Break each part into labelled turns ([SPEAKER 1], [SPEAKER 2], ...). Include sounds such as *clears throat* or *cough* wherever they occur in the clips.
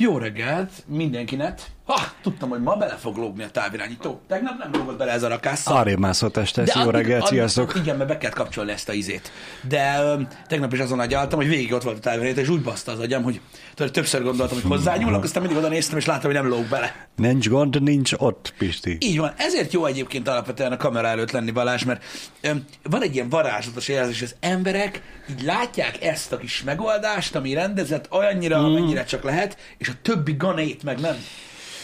[SPEAKER 1] Jó reggelt mindenkinek. Ha, tudtam, hogy ma bele fog lógni a távirányító. Tegnap nem lógott bele ez a rakás.
[SPEAKER 2] Arrébb mászott este, jó
[SPEAKER 1] addig-
[SPEAKER 2] reggelt, sziasztok!
[SPEAKER 1] Igen, mert be kellett kapcsolni ezt a izét. De öm, tegnap is azon agyaltam, hogy végig ott volt a távirányító, és úgy baszta az agyam, hogy tudod, többször gondoltam, hogy hozzányúlok, aztán mindig oda néztem, és láttam, hogy nem lóg bele.
[SPEAKER 2] Nincs gond, nincs ott, Pisti.
[SPEAKER 1] Így van. Ezért jó egyébként alapvetően a kamera előtt lenni Balázs, mert öm, van egy ilyen varázslatos érzés, az emberek így látják ezt a kis megoldást, ami rendezett olyannyira,
[SPEAKER 2] Hmm.
[SPEAKER 1] amennyire csak lehet, és a többi ganét meg nem.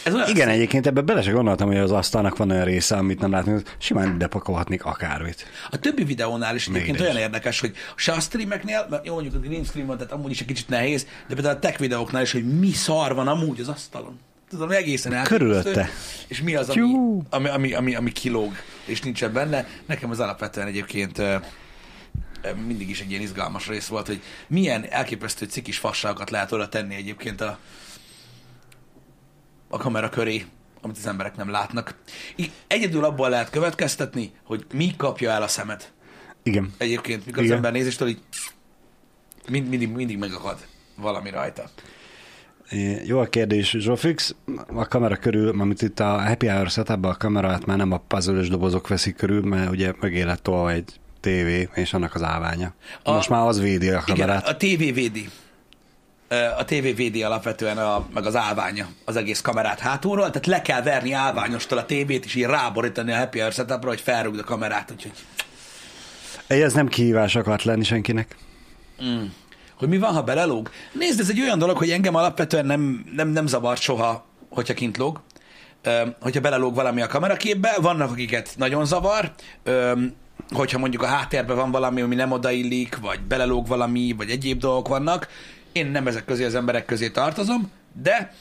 [SPEAKER 1] Ez olyan
[SPEAKER 2] Igen, egyébként ebbe bele se gondoltam, hogy az asztalnak van olyan része, amit nem látunk. Simán ide pakolhatnék akármit.
[SPEAKER 1] A többi videónál is egyébként olyan érdekes, hogy se a streameknél, mert jó mondjuk a green screen van, tehát amúgy is egy kicsit nehéz, de például a tech videóknál is, hogy mi szar van amúgy az asztalon. Tudom, egészen elképesztő.
[SPEAKER 2] Körülötte.
[SPEAKER 1] És mi az, ami, ami, ami, ami, ami kilóg, és nincsen benne. Nekem az alapvetően egyébként mindig is egy ilyen izgalmas rész volt, hogy milyen elképesztő cikis fasságokat lehet oda tenni egyébként a, a kamera köré, amit az emberek nem látnak. Egyedül abból lehet következtetni, hogy mi kapja el a szemet.
[SPEAKER 2] Igen.
[SPEAKER 1] Egyébként, mikor az
[SPEAKER 2] Igen.
[SPEAKER 1] ember nézéstől így mind, mindig, mindig megakad valami rajta.
[SPEAKER 2] Jó a kérdés, Zsófix. A kamera körül, amit itt a Happy Hour setupban a kamerát már nem a puzzle dobozok veszik körül, mert ugye mögé lett tolva egy tévé, és annak az állványa.
[SPEAKER 1] A-
[SPEAKER 2] Most már az védi a
[SPEAKER 1] Igen,
[SPEAKER 2] kamerát.
[SPEAKER 1] a TV védi. A TV védi alapvetően a, meg az állványa az egész kamerát hátulról, tehát le kell verni állványostól a tévét, és így ráborítani a Happy Hour setupra, hogy felrúgd a kamerát, úgyhogy
[SPEAKER 2] Ez nem kihívás akart lenni senkinek.
[SPEAKER 1] hogy mi van, ha belelóg. Nézd, ez egy olyan dolog, hogy engem alapvetően nem, nem, nem zavart soha, hogyha kint lóg. Hogyha belelóg valami a kameraképbe, vannak, akiket nagyon zavar, hogyha mondjuk a háttérben van valami, ami nem odaillik, vagy belelóg valami, vagy egyéb dolgok vannak. Én nem ezek közé az emberek közé tartozom, de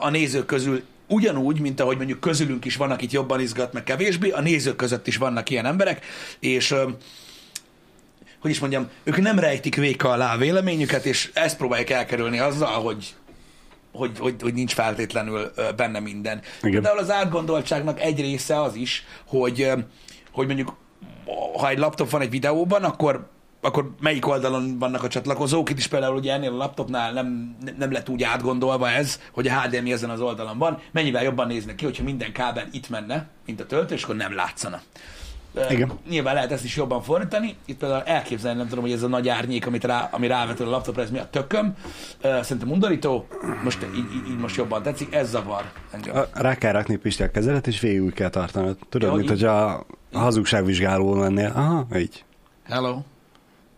[SPEAKER 1] a nézők közül ugyanúgy, mint ahogy mondjuk közülünk is vannak itt jobban izgat, meg kevésbé, a nézők között is vannak ilyen emberek, és hogy is mondjam, ők nem rejtik véka alá a véleményüket, és ezt próbálják elkerülni azzal, hogy hogy, hogy, hogy nincs feltétlenül benne minden.
[SPEAKER 2] Igen.
[SPEAKER 1] Például az átgondoltságnak egy része az is, hogy, hogy mondjuk ha egy laptop van egy videóban, akkor akkor melyik oldalon vannak a csatlakozók, itt is például ugye ennél a laptopnál nem, nem lett úgy átgondolva ez, hogy a HDMI ezen az oldalon van, mennyivel jobban néznek ki, hogyha minden kábel itt menne, mint a töltő, és akkor nem látszana.
[SPEAKER 2] Igen.
[SPEAKER 1] Nyilván lehet ezt is jobban fordítani. Itt például elképzelni, nem tudom, hogy ez a nagy árnyék, amit rá, ami rávetül a laptopra, ez mi a tököm. Szerintem undorító. Most így, így, így most jobban tetszik. Ez zavar engem.
[SPEAKER 2] A- Rá kell rakni Pisti a kezelet, és végig úgy kell tartanod. Tudod,
[SPEAKER 1] Jó,
[SPEAKER 2] mint
[SPEAKER 1] így.
[SPEAKER 2] hogy a hazugságvizsgáló lennél. Aha, így.
[SPEAKER 1] Hello.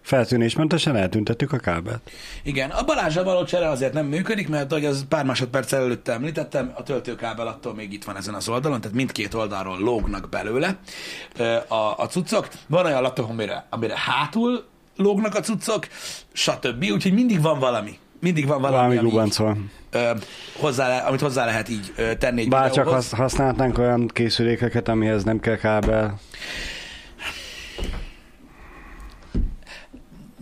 [SPEAKER 2] Feltűnésmentesen eltüntettük a kábelt.
[SPEAKER 1] Igen, a Balázsra való csere azért nem működik, mert ahogy az pár másodperc előtt említettem, a töltőkábel attól még itt van ezen az oldalon, tehát mindkét oldalról lógnak belőle a, a cuccok. Van olyan laptop, amire, amire hátul lógnak a cuccok, stb. Úgyhogy mindig van valami. Mindig van valami,
[SPEAKER 2] Valami gubancol.
[SPEAKER 1] ö, hozzá, le- amit hozzá lehet így ö, tenni
[SPEAKER 2] Bár csak
[SPEAKER 1] videóhoz.
[SPEAKER 2] hasz- használhatnánk olyan készülékeket, amihez nem kell kábel.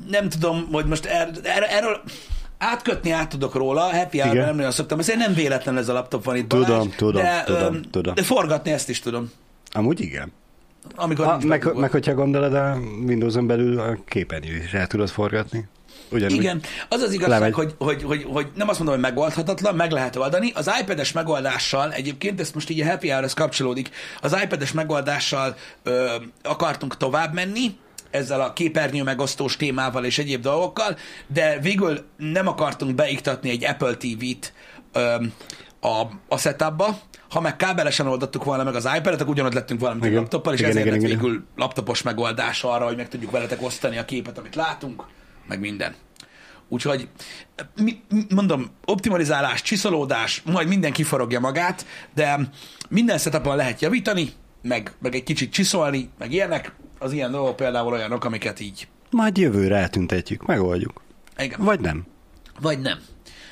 [SPEAKER 1] Nem tudom, hogy most er, er, erről átkötni át tudok róla, happy hour nem nagyon szoktam, ezért nem véletlen ez a laptop van itt
[SPEAKER 2] Tudom,
[SPEAKER 1] Balázs,
[SPEAKER 2] tudom,
[SPEAKER 1] de,
[SPEAKER 2] tudom,
[SPEAKER 1] öm,
[SPEAKER 2] tudom.
[SPEAKER 1] de forgatni ezt is tudom.
[SPEAKER 2] Amúgy igen.
[SPEAKER 1] Amikor
[SPEAKER 2] Ha, meg, meg hogyha gondolod, a Windows-on belül a képernyőt is el tudod forgatni. Ugyanúgy.
[SPEAKER 1] Igen, az az igazság,
[SPEAKER 2] Lemegy.
[SPEAKER 1] hogy, hogy, hogy, hogy nem azt mondom, hogy megoldhatatlan, meg lehet oldani. Az iPad-es megoldással, egyébként ez most így a Happy Hour-hez kapcsolódik, az iPad-es megoldással ö, akartunk tovább menni, ezzel a képernyő megosztós témával és egyéb dolgokkal, de végül nem akartunk beiktatni egy Apple TV-t ö, a, a setupba, ha meg kábelesen oldottuk volna meg az iPad-et, akkor ugyanott lettünk valamit a
[SPEAKER 2] Igen.
[SPEAKER 1] laptoppal, és
[SPEAKER 2] Igen,
[SPEAKER 1] ezért
[SPEAKER 2] igen,
[SPEAKER 1] lett
[SPEAKER 2] igen.
[SPEAKER 1] végül laptopos megoldás arra, hogy meg tudjuk veletek osztani a képet, amit látunk, meg minden. Úgyhogy mi, mi- mondom, optimalizálás, csiszolódás, majd minden kiforogja magát, de minden setupon lehet javítani, meg, meg egy kicsit csiszolni, meg ilyenek. Az ilyen dolgok például olyanok, amiket így.
[SPEAKER 2] Majd jövőre eltüntetjük, megoldjuk.
[SPEAKER 1] Igen.
[SPEAKER 2] Vagy nem.
[SPEAKER 1] Vagy nem.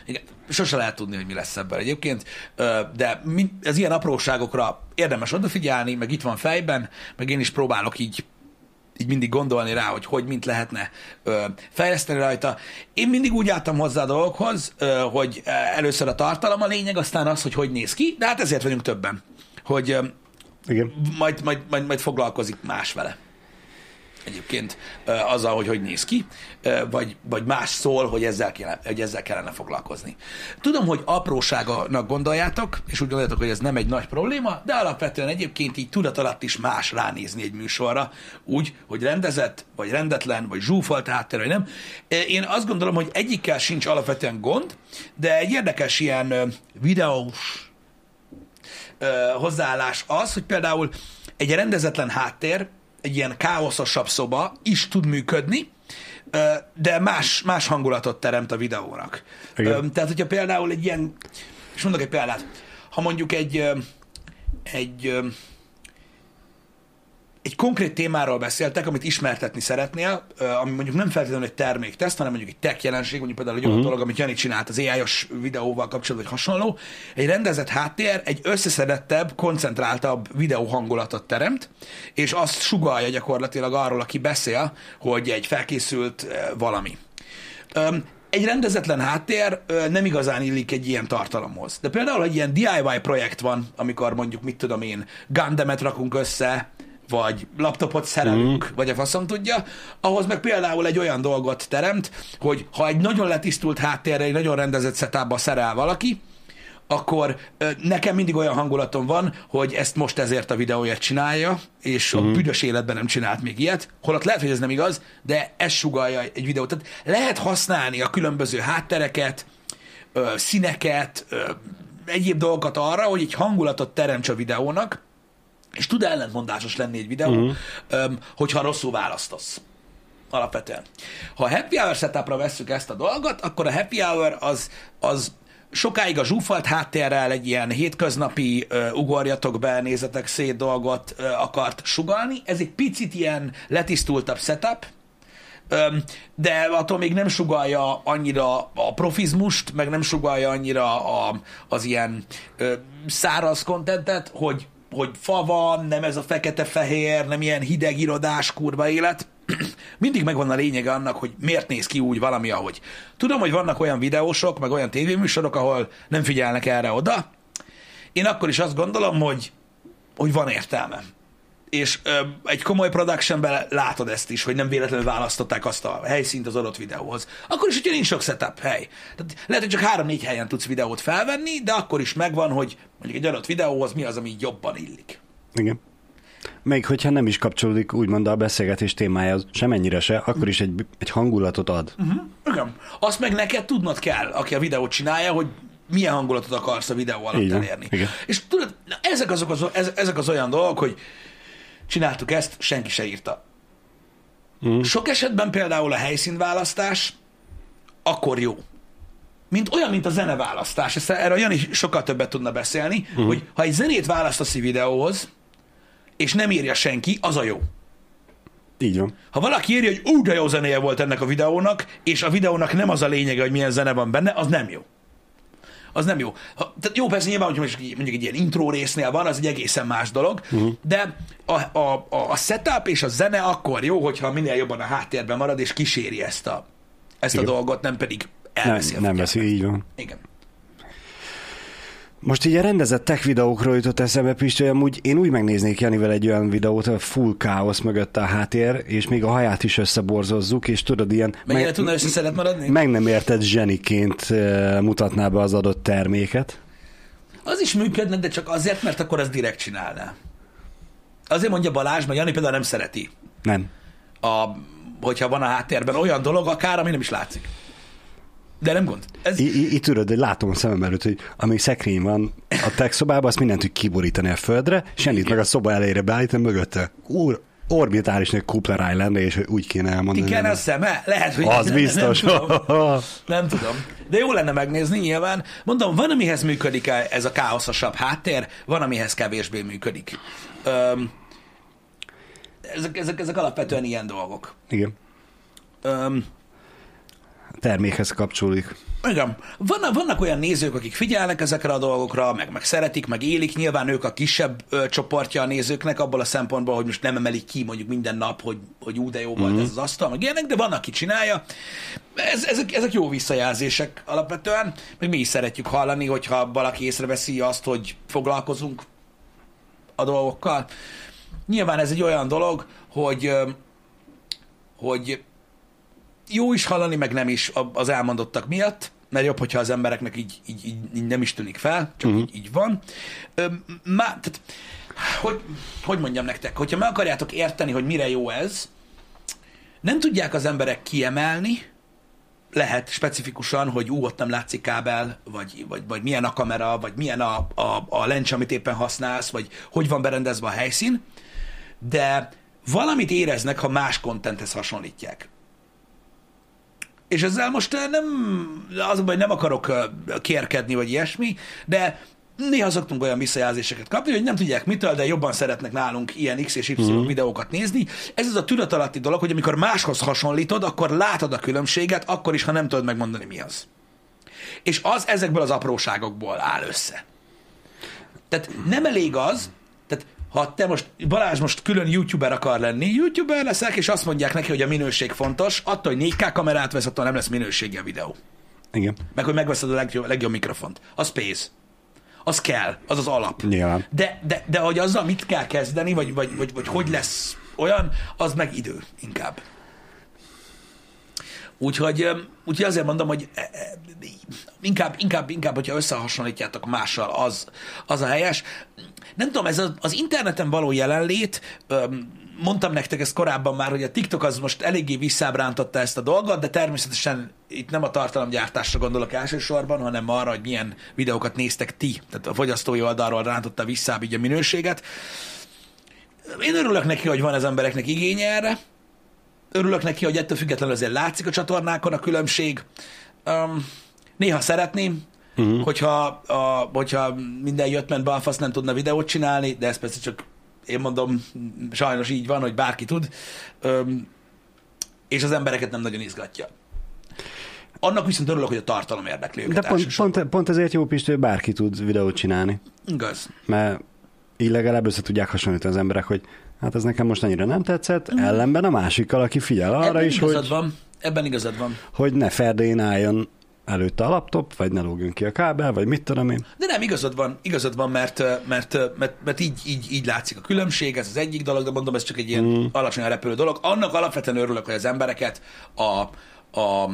[SPEAKER 1] Igen. Sose lehet tudni, hogy mi lesz ebben egyébként, de az ilyen apróságokra érdemes odafigyelni, meg itt van fejben, meg én is próbálok így így mindig gondolni rá, hogy hogy mint lehetne ö, fejleszteni rajta. Én mindig úgy álltam hozzá a dolgokhoz, ö, hogy először a tartalom a lényeg, aztán az, hogy hogy néz ki, de hát ezért vagyunk többen, hogy ö,
[SPEAKER 2] Igen.
[SPEAKER 1] majd, majd, majd, majd foglalkozik más vele. Egyébként azzal, hogy hogy néz ki, vagy, vagy más szól, hogy ezzel, kellene, hogy ezzel kellene foglalkozni. Tudom, hogy apróságanak gondoljátok, és úgy gondoljátok, hogy ez nem egy nagy probléma, de alapvetően egyébként így tudat alatt is más ránézni egy műsorra, úgy, hogy rendezett, vagy rendetlen, vagy zsúfolt háttér, vagy nem. Én azt gondolom, hogy egyikkel sincs alapvetően gond, de egy érdekes ilyen videós hozzáállás az, hogy például egy rendezetlen háttér, egy ilyen káoszosabb szoba is tud működni, de más, más hangulatot teremt a videónak. Igen. Tehát, hogyha például egy ilyen, és mondok egy példát, ha mondjuk egy, egy egy konkrét témáról beszéltek, amit ismertetni szeretnél, ami mondjuk nem feltétlenül egy termékteszt, hanem mondjuk egy tech jelenség, mondjuk például egy olyan uh-huh. dolog, amit Jani csinált az ai videóval kapcsolatban, vagy hasonló, egy rendezett háttér egy összeszedettebb, koncentráltabb videó hangulatot teremt, és azt sugalja gyakorlatilag arról, aki beszél, hogy egy felkészült valami. Egy rendezetlen háttér nem igazán illik egy ilyen tartalomhoz. De például egy ilyen DIY projekt van, amikor mondjuk, mit tudom én, Gundemet rakunk össze, vagy laptopot szerelünk, mm. vagy a faszom tudja, ahhoz meg például egy olyan dolgot teremt, hogy ha egy nagyon letisztult háttérre, egy nagyon rendezett setupba szerel valaki, akkor nekem mindig olyan hangulatom van, hogy ezt most ezért a videóját csinálja, és uh-huh. a büdös életben nem csinált még ilyet, holott lehet, hogy ez nem igaz, de ez sugalja egy videót. Tehát lehet használni a különböző háttereket, színeket, egyéb dolgokat arra, hogy egy hangulatot teremts a videónak, és tud ellentmondásos lenni egy videó, uh-huh. hogyha rosszul választasz. Alapvetően. Ha a happy hour setupra vesszük ezt a dolgot, akkor a happy hour az, az sokáig a zsúfalt háttérrel egy ilyen hétköznapi uh, ugorjatok be, nézetek szét dolgot uh, akart sugalni. Ez egy picit ilyen letisztultabb setup, de attól még nem sugalja annyira a profizmust, meg nem sugalja annyira a, az ilyen uh, száraz kontentet, hogy hogy fa van, nem ez a fekete-fehér, nem ilyen hideg irodás kurva élet. *clears throat* Mindig megvan a lényege annak, hogy miért néz ki úgy valami, ahogy. Tudom, hogy vannak olyan videósok, meg olyan tévéműsorok, ahol nem figyelnek erre oda. Én akkor is azt gondolom, hogy, hogy van értelme és ö, egy komoly productionben látod ezt is, hogy nem véletlenül választották azt a helyszínt az adott videóhoz. Akkor is, hogyha nincs sok setup hely. Tehát lehet, hogy csak három-négy helyen tudsz videót felvenni, de akkor is megvan, hogy mondjuk egy adott videóhoz mi az, ami jobban illik.
[SPEAKER 2] Igen. Még hogyha nem is kapcsolódik úgymond a beszélgetés témájához, semennyire se, akkor is egy, egy hangulatot ad.
[SPEAKER 1] Uh-huh. Igen. Azt meg neked tudnod kell, aki a videót csinálja, hogy milyen hangulatot akarsz a videó alatt Igen. elérni. Igen. És tudod, ezek, azok az, ezek az olyan dolgok, hogy csináltuk ezt, senki se írta. Mm. Sok esetben például a helyszínválasztás akkor jó. Mint olyan, mint a zeneválasztás. Ezt erről Jani sokkal többet tudna beszélni, mm. hogy ha egy zenét választasz egy videóhoz, és nem írja senki, az a jó.
[SPEAKER 2] Így van.
[SPEAKER 1] Ha valaki írja, hogy úgy de jó zenéje volt ennek a videónak, és a videónak nem az a lényege, hogy milyen zene van benne, az nem jó az nem jó. Ha, tehát jó, persze nyilván, hogy mondjuk, egy ilyen intro résznél van, az egy egészen más dolog, uh-huh. de a, a, a, a setup és a zene akkor jó, hogyha minél jobban a háttérben marad, és kíséri ezt a, ezt a dolgot, nem pedig elveszi
[SPEAKER 2] Nem, nem veszi, így van.
[SPEAKER 1] Igen.
[SPEAKER 2] Most így a rendezett tech videókról jutott eszembe, Pisti, amúgy én úgy megnéznék Janivel egy olyan videót, hogy full káosz mögött a háttér, és még a haját is összeborzozzuk, és tudod, ilyen...
[SPEAKER 1] Mennyire meg, tudna összeszedett maradni?
[SPEAKER 2] Meg nem érted zseniként mutatná be az adott terméket.
[SPEAKER 1] Az is működne, de csak azért, mert akkor az direkt csinálná. Azért mondja Balázs, mert Jani például nem szereti.
[SPEAKER 2] Nem.
[SPEAKER 1] A, hogyha van a háttérben olyan dolog, akár, ami nem is látszik. De nem gond.
[SPEAKER 2] Ez... I- itt tudod, hogy látom a szemem előtt, hogy amíg szekrény van a tech szobában, azt mindent tud kiborítani a földre, semmit meg a szoba elejére beállítani mögötte. Úr, orbitálisnak Kupler Island, és úgy kéne elmondani.
[SPEAKER 1] Igen, a szeme? Lehet, hogy
[SPEAKER 2] az nem, biztos.
[SPEAKER 1] Nem tudom. nem tudom. De jó lenne megnézni nyilván. Mondom, van, amihez működik ez a káoszosabb háttér, van, amihez kevésbé működik. Öm, ezek, ezek, ezek alapvetően ilyen dolgok.
[SPEAKER 2] Igen. Öm, termékhez kapcsolódik.
[SPEAKER 1] Igen. Vannak, vannak olyan nézők, akik figyelnek ezekre a dolgokra, meg, meg szeretik, meg élik. Nyilván ők a kisebb ö, csoportja a nézőknek, abból a szempontból, hogy most nem emelik ki mondjuk minden nap, hogy, hogy ú, de jó volt mm-hmm. ez az asztal, meg ilyenek, de van, aki csinálja. Ez, ezek, ezek jó visszajelzések alapvetően, meg mi is szeretjük hallani, hogyha valaki észreveszi azt, hogy foglalkozunk a dolgokkal. Nyilván ez egy olyan dolog, hogy hogy jó is hallani, meg nem is az elmondottak miatt, mert jobb, hogyha az embereknek így, így, így, így nem is tűnik fel, csak uh-huh. így, így van. Ö, má, tehát, hogy, hogy mondjam nektek, hogyha meg akarjátok érteni, hogy mire jó ez, nem tudják az emberek kiemelni, lehet specifikusan, hogy ú, ott nem látszik kábel, vagy, vagy, vagy milyen a kamera, vagy milyen a, a, a lencs, amit éppen használsz, vagy hogy van berendezve a helyszín, de valamit éreznek, ha más kontenthez hasonlítják. És ezzel most eh, nem, az a baj, nem akarok eh, kérkedni, vagy ilyesmi, de néha szoktunk olyan visszajelzéseket kapni, hogy nem tudják mitől, de jobban szeretnek nálunk ilyen X és Y mm. videókat nézni. Ez az a tudatalatti dolog, hogy amikor máshoz hasonlítod, akkor látod a különbséget, akkor is, ha nem tudod megmondani mi az. És az ezekből az apróságokból áll össze. Tehát nem elég az, tehát ha te most, Balázs most külön youtuber akar lenni, youtuber leszek, és azt mondják neki, hogy a minőség fontos, attól, hogy 4K kamerát vesz, attól nem lesz minőségi a videó.
[SPEAKER 2] Igen.
[SPEAKER 1] Meg, hogy megveszed a legjobb, legjobb mikrofont. Az pénz. Az kell, az az alap.
[SPEAKER 2] Nyilván.
[SPEAKER 1] De, de, de hogy azzal mit kell kezdeni, vagy, vagy, vagy, vagy hogy lesz olyan, az meg idő inkább. Úgyhogy, úgyhogy azért mondom, hogy e, e, inkább, inkább, inkább, hogyha összehasonlítjátok mással, az, az a helyes. Nem tudom, ez az, az interneten való jelenlét, mondtam nektek ezt korábban már, hogy a TikTok az most eléggé visszábrántotta ezt a dolgot, de természetesen itt nem a tartalomgyártásra gondolok elsősorban, hanem arra, hogy milyen videókat néztek ti. Tehát a fogyasztói oldalról rántotta visszább így a minőséget. Én örülök neki, hogy van az embereknek igénye erre. Örülök neki, hogy ettől függetlenül azért látszik a csatornákon a különbség. Um, néha szeretném, uh-huh. hogyha, a, hogyha minden jött ment balfasz nem tudna videót csinálni, de ez persze csak én mondom, sajnos így van, hogy bárki tud, um, és az embereket nem nagyon izgatja. Annak viszont örülök, hogy a tartalom érdekli őket
[SPEAKER 2] De pont, pont, pont ezért jó hogy bárki tud videót csinálni.
[SPEAKER 1] Igaz.
[SPEAKER 2] Mert így legalább össze tudják hasonlítani az emberek, hogy hát ez nekem most annyira nem tetszett, mm. ellenben a másikkal, aki figyel arra
[SPEAKER 1] Ebben
[SPEAKER 2] is, hogy,
[SPEAKER 1] van. Ebben igazad van.
[SPEAKER 2] hogy ne ferdén álljon előtte a laptop, vagy ne lógjon ki a kábel, vagy mit tudom én.
[SPEAKER 1] De nem, igazad van, igazad van, mert, mert, mert, mert így, így, így látszik a különbség, ez az egyik dolog, de mondom, ez csak egy ilyen mm. alacsonyan repülő dolog. Annak alapvetően örülök, hogy az embereket a, a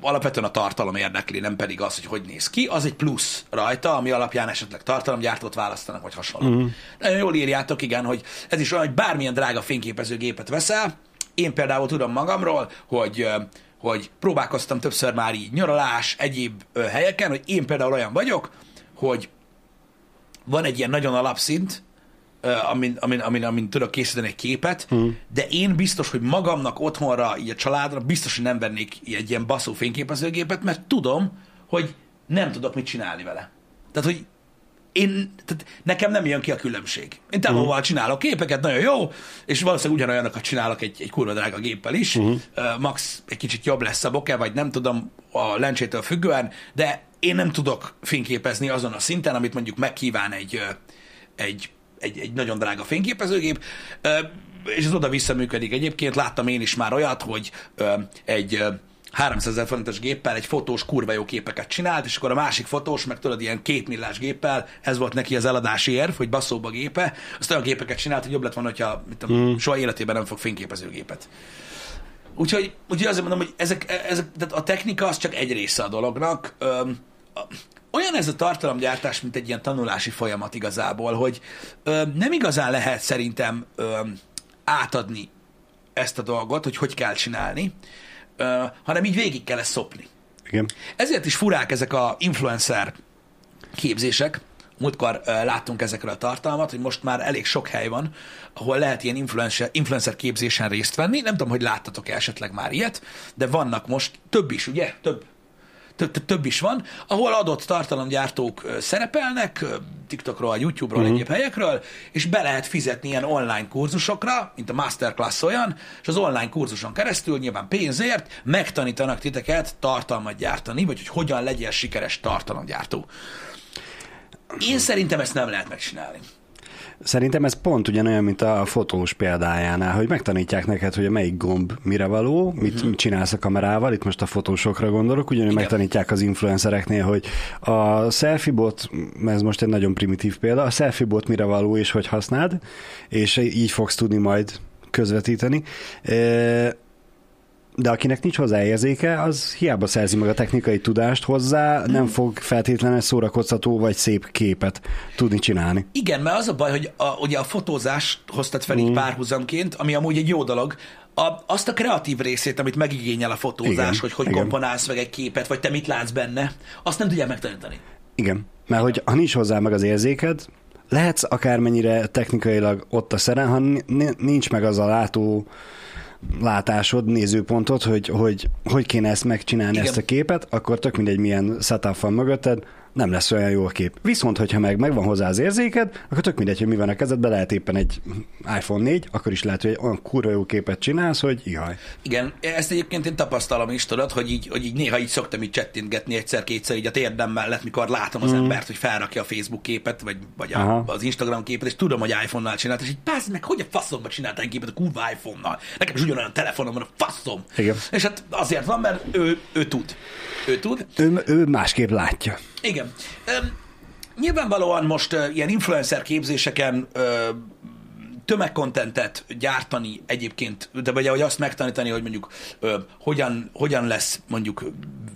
[SPEAKER 1] alapvetően a tartalom érdekli, nem pedig az, hogy hogy néz ki. Az egy plusz rajta, ami alapján esetleg tartalomgyártót választanak, vagy hasonló. Mm. Nagyon jól írjátok, igen, hogy ez is olyan, hogy bármilyen drága fényképezőgépet veszel, én például tudom magamról, hogy hogy próbálkoztam többször már így nyaralás, egyéb helyeken, hogy én például olyan vagyok, hogy van egy ilyen nagyon alapszint, amin, amin, amin, amin tudok készíteni egy képet, hmm. de én biztos, hogy magamnak otthonra, így a családra, biztos, hogy nem vennék egy ilyen baszó fényképezőgépet, mert tudom, hogy nem tudok mit csinálni vele. Tehát, hogy én, tehát nekem nem jön ki a különbség. Én távol csinálok képeket, nagyon jó, és valószínűleg ugyanolyanokat csinálok egy, egy kurva drága géppel is. Uh-huh. Max egy kicsit jobb lesz a bokeh, vagy nem tudom, a lencsétől függően, de én nem tudok fényképezni azon a szinten, amit mondjuk megkíván egy, egy, egy, egy nagyon drága fényképezőgép. És ez oda-vissza működik egyébként. Láttam én is már olyat, hogy egy ö, 300 ezer forintos géppel egy fotós kurva jó képeket csinált, és akkor a másik fotós, meg tudod, ilyen két millás géppel, ez volt neki az eladási érv, hogy basszóba gépe, azt olyan gépeket csinált, hogy jobb lett volna, hogyha mit tudom, mm. soha életében nem fog fényképezőgépet. Úgyhogy, úgyhogy azért mondom, hogy ezek, ezek, tehát a technika az csak egy része a dolognak. Öm, a- olyan ez a tartalomgyártás, mint egy ilyen tanulási folyamat igazából, hogy öm, nem igazán lehet szerintem öm, átadni ezt a dolgot, hogy hogy kell csinálni, ö, hanem így végig kell ezt szopni.
[SPEAKER 2] Igen.
[SPEAKER 1] Ezért is furák ezek a influencer képzések. Múltkor ö, láttunk ezekről a tartalmat, hogy most már elég sok hely van, ahol lehet ilyen influencer, influencer képzésen részt venni. Nem tudom, hogy láttatok -e esetleg már ilyet, de vannak most több is, ugye? Több több, is van, ahol adott tartalomgyártók szerepelnek, TikTokról, YouTube-ról, uh-huh. egyéb helyekről, és be lehet fizetni ilyen online kurzusokra, mint a Masterclass olyan, és az online kurzuson keresztül nyilván pénzért megtanítanak titeket tartalmat gyártani, vagy hogy hogyan legyél sikeres tartalomgyártó. Én szerintem ezt nem lehet megcsinálni.
[SPEAKER 2] Szerintem ez pont ugyanolyan, mint a fotós példájánál, hogy megtanítják neked, hogy a melyik gomb mire való, mit uh-huh. csinálsz a kamerával, itt most a fotósokra gondolok, ugyanúgy
[SPEAKER 1] Igen.
[SPEAKER 2] megtanítják az influencereknél, hogy a selfie bot, ez most egy nagyon primitív példa, a selfie bot mire való és hogy használd, és így fogsz tudni majd közvetíteni. E, de akinek nincs hozzá érzéke, az hiába szerzi meg a technikai tudást hozzá, nem fog feltétlenül szórakoztató vagy szép képet tudni csinálni.
[SPEAKER 1] Igen, mert az a baj, hogy a, ugye a fotózást hoztad fel így párhuzamként, ami amúgy egy jó dolog, a, azt a kreatív részét, amit megigényel a fotózás,
[SPEAKER 2] Igen,
[SPEAKER 1] hogy hogy
[SPEAKER 2] igen.
[SPEAKER 1] komponálsz meg egy képet, vagy te mit látsz benne, azt nem tudják megtanítani.
[SPEAKER 2] Igen, mert hogy ha nincs hozzá meg az érzéked, lehetsz akármennyire technikailag ott a szeren, ha ni- nincs meg az a látó látásod, nézőpontod, hogy hogy, hogy kéne ezt megcsinálni,
[SPEAKER 1] Igen.
[SPEAKER 2] ezt a képet, akkor tök mindegy milyen setup van mögötted, nem lesz olyan jó a kép. Viszont, hogyha meg megvan hozzá az érzéked, akkor tök mindegy, hogy mi van a kezedben, lehet éppen egy iPhone 4, akkor is lehet, hogy olyan kurva jó képet csinálsz, hogy jaj.
[SPEAKER 1] Igen, ezt egyébként én tapasztalom is, tudod, hogy így, hogy így néha így szoktam így csettintgetni egyszer-kétszer így a térdem mellett, mikor látom az mm. embert, hogy felrakja a Facebook képet, vagy, vagy a,
[SPEAKER 2] Aha.
[SPEAKER 1] az Instagram képet, és tudom, hogy iPhone-nal csinált, és így pász meg, hogy a faszomba csináltál egy képet a kurva iPhone-nal. Nekem is ugyanolyan telefonom van, a faszom.
[SPEAKER 2] Igen.
[SPEAKER 1] És hát azért van, mert ő, ő tud. Ő tud.
[SPEAKER 2] Ő, ő másképp látja.
[SPEAKER 1] Igen. Öm, nyilvánvalóan most ö, ilyen influencer képzéseken ö, tömegkontentet gyártani egyébként, de vagy ahogy azt megtanítani, hogy mondjuk ö, hogyan, hogyan lesz mondjuk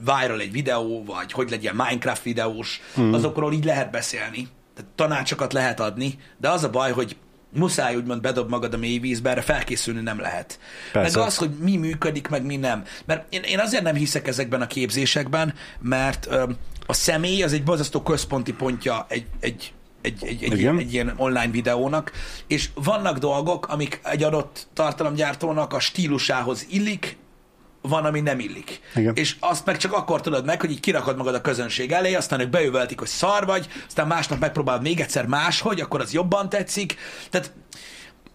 [SPEAKER 1] viral egy videó, vagy hogy legyen Minecraft videós, hmm. azokról így lehet beszélni. Tehát tanácsokat lehet adni, de az a baj, hogy muszáj úgymond bedob magad a mély vízbe, erre felkészülni nem lehet.
[SPEAKER 2] Persze.
[SPEAKER 1] Meg az, hogy mi működik, meg mi nem. Mert én, én azért nem hiszek ezekben a képzésekben, mert ö, a személy az egy borzasztó központi pontja egy, egy, egy, egy, egy, ilyen, egy ilyen online videónak, és vannak dolgok, amik egy adott tartalomgyártónak a stílusához illik, van, ami nem illik.
[SPEAKER 2] Igen.
[SPEAKER 1] És azt meg csak akkor tudod meg, hogy így kirakod magad a közönség elé, aztán ők bejöveltik, hogy szar vagy, aztán másnap megpróbálod még egyszer máshogy, akkor az jobban tetszik. Tehát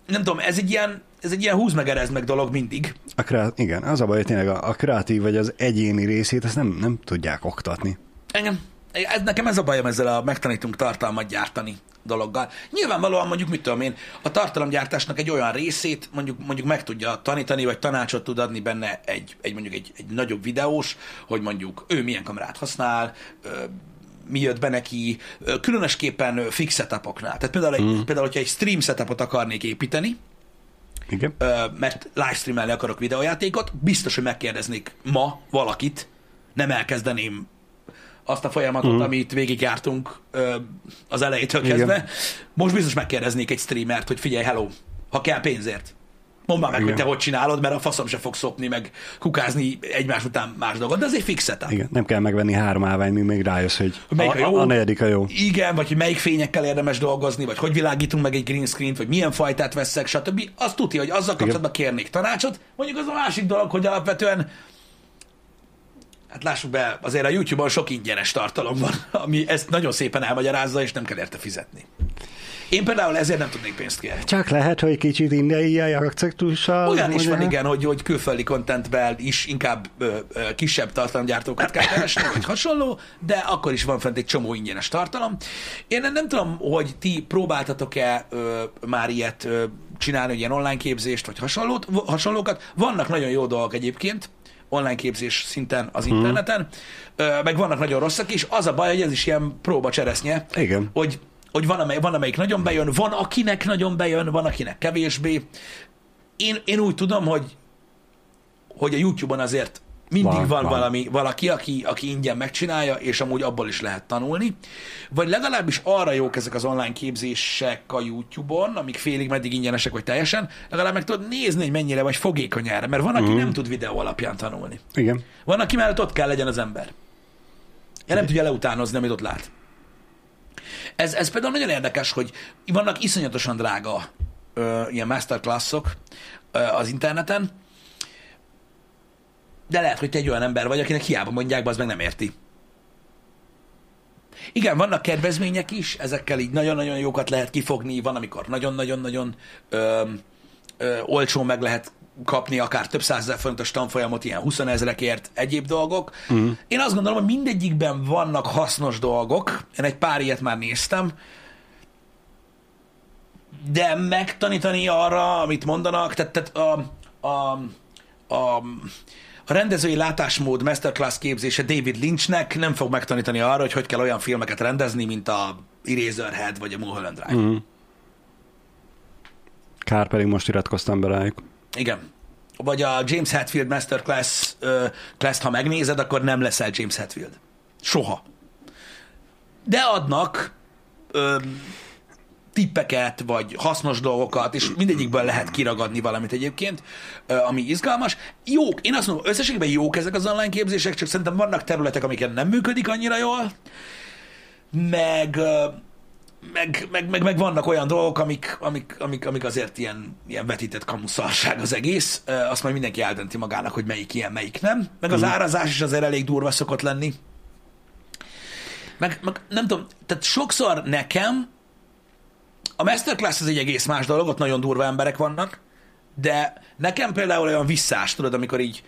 [SPEAKER 1] nem tudom, ez egy ilyen, ez egy ilyen húz meg erezd meg dolog mindig.
[SPEAKER 2] A kreat- igen, az a baj, hogy tényleg a, a kreatív vagy az egyéni részét, ezt nem, nem tudják oktatni.
[SPEAKER 1] Engem, ez, nekem ez a bajom ezzel a megtanítunk tartalmat gyártani dologgal. Nyilvánvalóan mondjuk, mit tudom én, a tartalomgyártásnak egy olyan részét mondjuk, mondjuk meg tudja tanítani, vagy tanácsot tud adni benne egy, egy mondjuk egy, egy nagyobb videós, hogy mondjuk ő milyen kamerát használ, mi jött be neki, különösképpen fix setupoknál. Tehát például, egy, mm. például, hogyha egy stream setupot akarnék építeni,
[SPEAKER 2] Igen?
[SPEAKER 1] mert livestreamelni akarok videójátékot, biztos, hogy megkérdeznék ma valakit, nem elkezdeném azt a folyamatot, mm. amit végigjártunk ö, az elejétől
[SPEAKER 2] Igen.
[SPEAKER 1] kezdve. Most biztos megkérdeznék egy streamert, hogy figyelj, hello, ha kell pénzért. Mondd már meg,
[SPEAKER 2] Igen.
[SPEAKER 1] hogy te hogy csinálod, mert a faszom se fog szopni, meg kukázni egymás után más dolgot, de ez egy fix setup.
[SPEAKER 2] Igen, nem kell megvenni három állvány, míg még rájössz, hogy
[SPEAKER 1] melyik a jó?
[SPEAKER 2] a, a negyedik a jó.
[SPEAKER 1] Igen, vagy hogy melyik fényekkel érdemes dolgozni, vagy hogy világítunk meg egy green screen vagy milyen fajtát veszek, stb. Azt tudja, hogy azzal kapcsolatban kérnék tanácsot. Mondjuk az a másik dolog, hogy alapvetően Hát lássuk be, azért a YouTube-on sok ingyenes tartalom van, ami ezt nagyon szépen elmagyarázza, és nem kell érte fizetni. Én például ezért nem tudnék pénzt kérni.
[SPEAKER 2] Csak lehet, hogy kicsit indiai akcentussal.
[SPEAKER 1] Olyan is van, igen, hogy, hogy külföldi contentben is inkább ö, ö, kisebb tartalomgyártókat kell keresni, vagy hasonló, de akkor is van fent egy csomó ingyenes tartalom. Én nem tudom, hogy ti próbáltatok-e ö, már ilyet ö, csinálni, hogy ilyen online képzést, vagy hasonlót, hasonlókat. Vannak nagyon jó dolgok egyébként, online képzés szinten az interneten, ö, meg vannak nagyon rosszak is. Az a baj, hogy ez is ilyen próba cseresznye,
[SPEAKER 2] Igen.
[SPEAKER 1] hogy, hogy van, amely, van, amelyik nagyon bejön, van, akinek nagyon bejön, van, akinek kevésbé. Én, én úgy tudom, hogy, hogy a YouTube-on azért mindig van,
[SPEAKER 2] Van,
[SPEAKER 1] van, valami, valaki, aki, aki ingyen megcsinálja, és amúgy abból is lehet tanulni. Vagy legalábbis arra jók ezek az online képzések a YouTube-on, amik félig meddig ingyenesek, vagy teljesen, legalább meg tudod nézni, hogy mennyire vagy fogékony erre, mert van, aki mm. nem tud videó alapján tanulni.
[SPEAKER 2] Igen.
[SPEAKER 1] Van, aki mellett ott kell legyen az ember. Ja, nem tudja leutánozni, amit ott lát. Ez, ez például nagyon érdekes, hogy vannak iszonyatosan drága ö, ilyen masterclassok ö, az interneten, de lehet, hogy te egy olyan ember vagy, akinek hiába mondják, az meg nem érti. Igen, vannak kedvezmények is, ezekkel így nagyon-nagyon jókat lehet kifogni, van, amikor nagyon-nagyon-nagyon ö, olcsón meg lehet kapni akár több százezer forintos tanfolyamot, ilyen 20 ezerekért, egyéb dolgok. Uh-huh. Én azt gondolom, hogy mindegyikben vannak hasznos dolgok, én egy pár ilyet már néztem, de megtanítani arra, amit mondanak, tehát, tehát a, a, a, a rendezői látásmód masterclass képzése David Lynchnek nem fog megtanítani arra, hogy hogy kell olyan filmeket rendezni, mint a Eraserhead vagy a Mulholland Drive. Mm.
[SPEAKER 2] Kár pedig most iratkoztam be rájuk.
[SPEAKER 1] Igen. vagy a James Hetfield Masterclass ö, class ha megnézed, akkor nem leszel James Hetfield. Soha. De adnak ö, tippeket, vagy hasznos dolgokat, és mindegyikből lehet kiragadni valamit egyébként, ami izgalmas. Jók, én azt mondom, összességében jók ezek az online képzések, csak szerintem vannak területek, amiken nem működik annyira jól, meg, meg, meg, meg, meg vannak olyan dolgok, amik, amik, amik, amik azért ilyen, ilyen vetített kamuszarság az egész. Azt majd mindenki eldönti magának, hogy melyik ilyen, melyik nem. Meg az árazás is azért elég durva szokott lenni. Meg, meg nem tudom, tehát sokszor nekem a masterclass az egy egész más dolog, ott nagyon durva emberek vannak, de nekem például olyan visszás, tudod, amikor így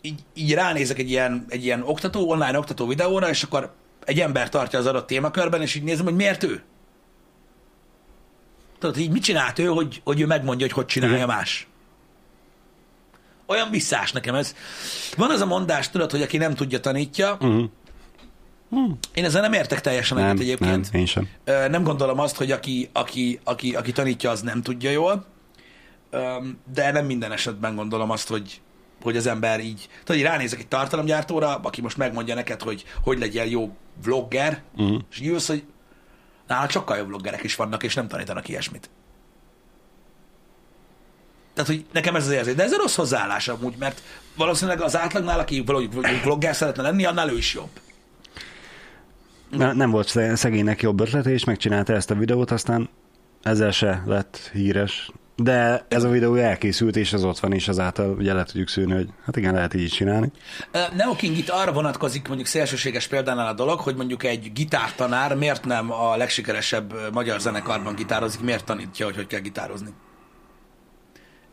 [SPEAKER 1] így, így ránézek egy ilyen, egy ilyen oktató, online oktató videóra, és akkor egy ember tartja az adott témakörben, és így nézem, hogy miért ő. Tudod, így mit csinált ő, hogy, hogy ő megmondja, hogy hogy csinálja
[SPEAKER 2] Igen.
[SPEAKER 1] más. Olyan visszás nekem ez. Van az a mondás, tudod, hogy aki nem tudja, tanítja.
[SPEAKER 2] Uh-huh.
[SPEAKER 1] Én ezzel nem értek teljesen
[SPEAKER 2] Nem,
[SPEAKER 1] egyet egyébként.
[SPEAKER 2] nem, én sem.
[SPEAKER 1] Nem gondolom azt, hogy aki, aki, aki, aki tanítja, az nem tudja jól, de nem minden esetben gondolom azt, hogy, hogy az ember így... Tudod, így ránézek egy tartalomgyártóra, aki most megmondja neked, hogy hogy legyél jó vlogger,
[SPEAKER 2] Uh-huh.
[SPEAKER 1] és így jössz, hogy nálad sokkal jobb vloggerek is vannak, és nem tanítanak ilyesmit. Tehát, hogy nekem ez az érzés. De ez a rossz hozzáállás amúgy, mert valószínűleg az átlagnál, aki valahogy vlogger szeretne lenni, annál ő is jobb.
[SPEAKER 2] Ne, nem volt sze- szegénynek jobb ötlete, és megcsinálta ezt a videót, aztán ezzel se lett híres. De ez a videó elkészült, és az ott van, és azáltal ugye le tudjuk szűrni, hogy hát igen, lehet így csinálni.
[SPEAKER 1] Ö, Neo King itt arra vonatkozik mondjuk szélsőséges példánál a dolog, hogy mondjuk egy gitártanár miért nem a legsikeresebb magyar zenekarban gitározik, miért tanítja, hogy hogy kell gitározni.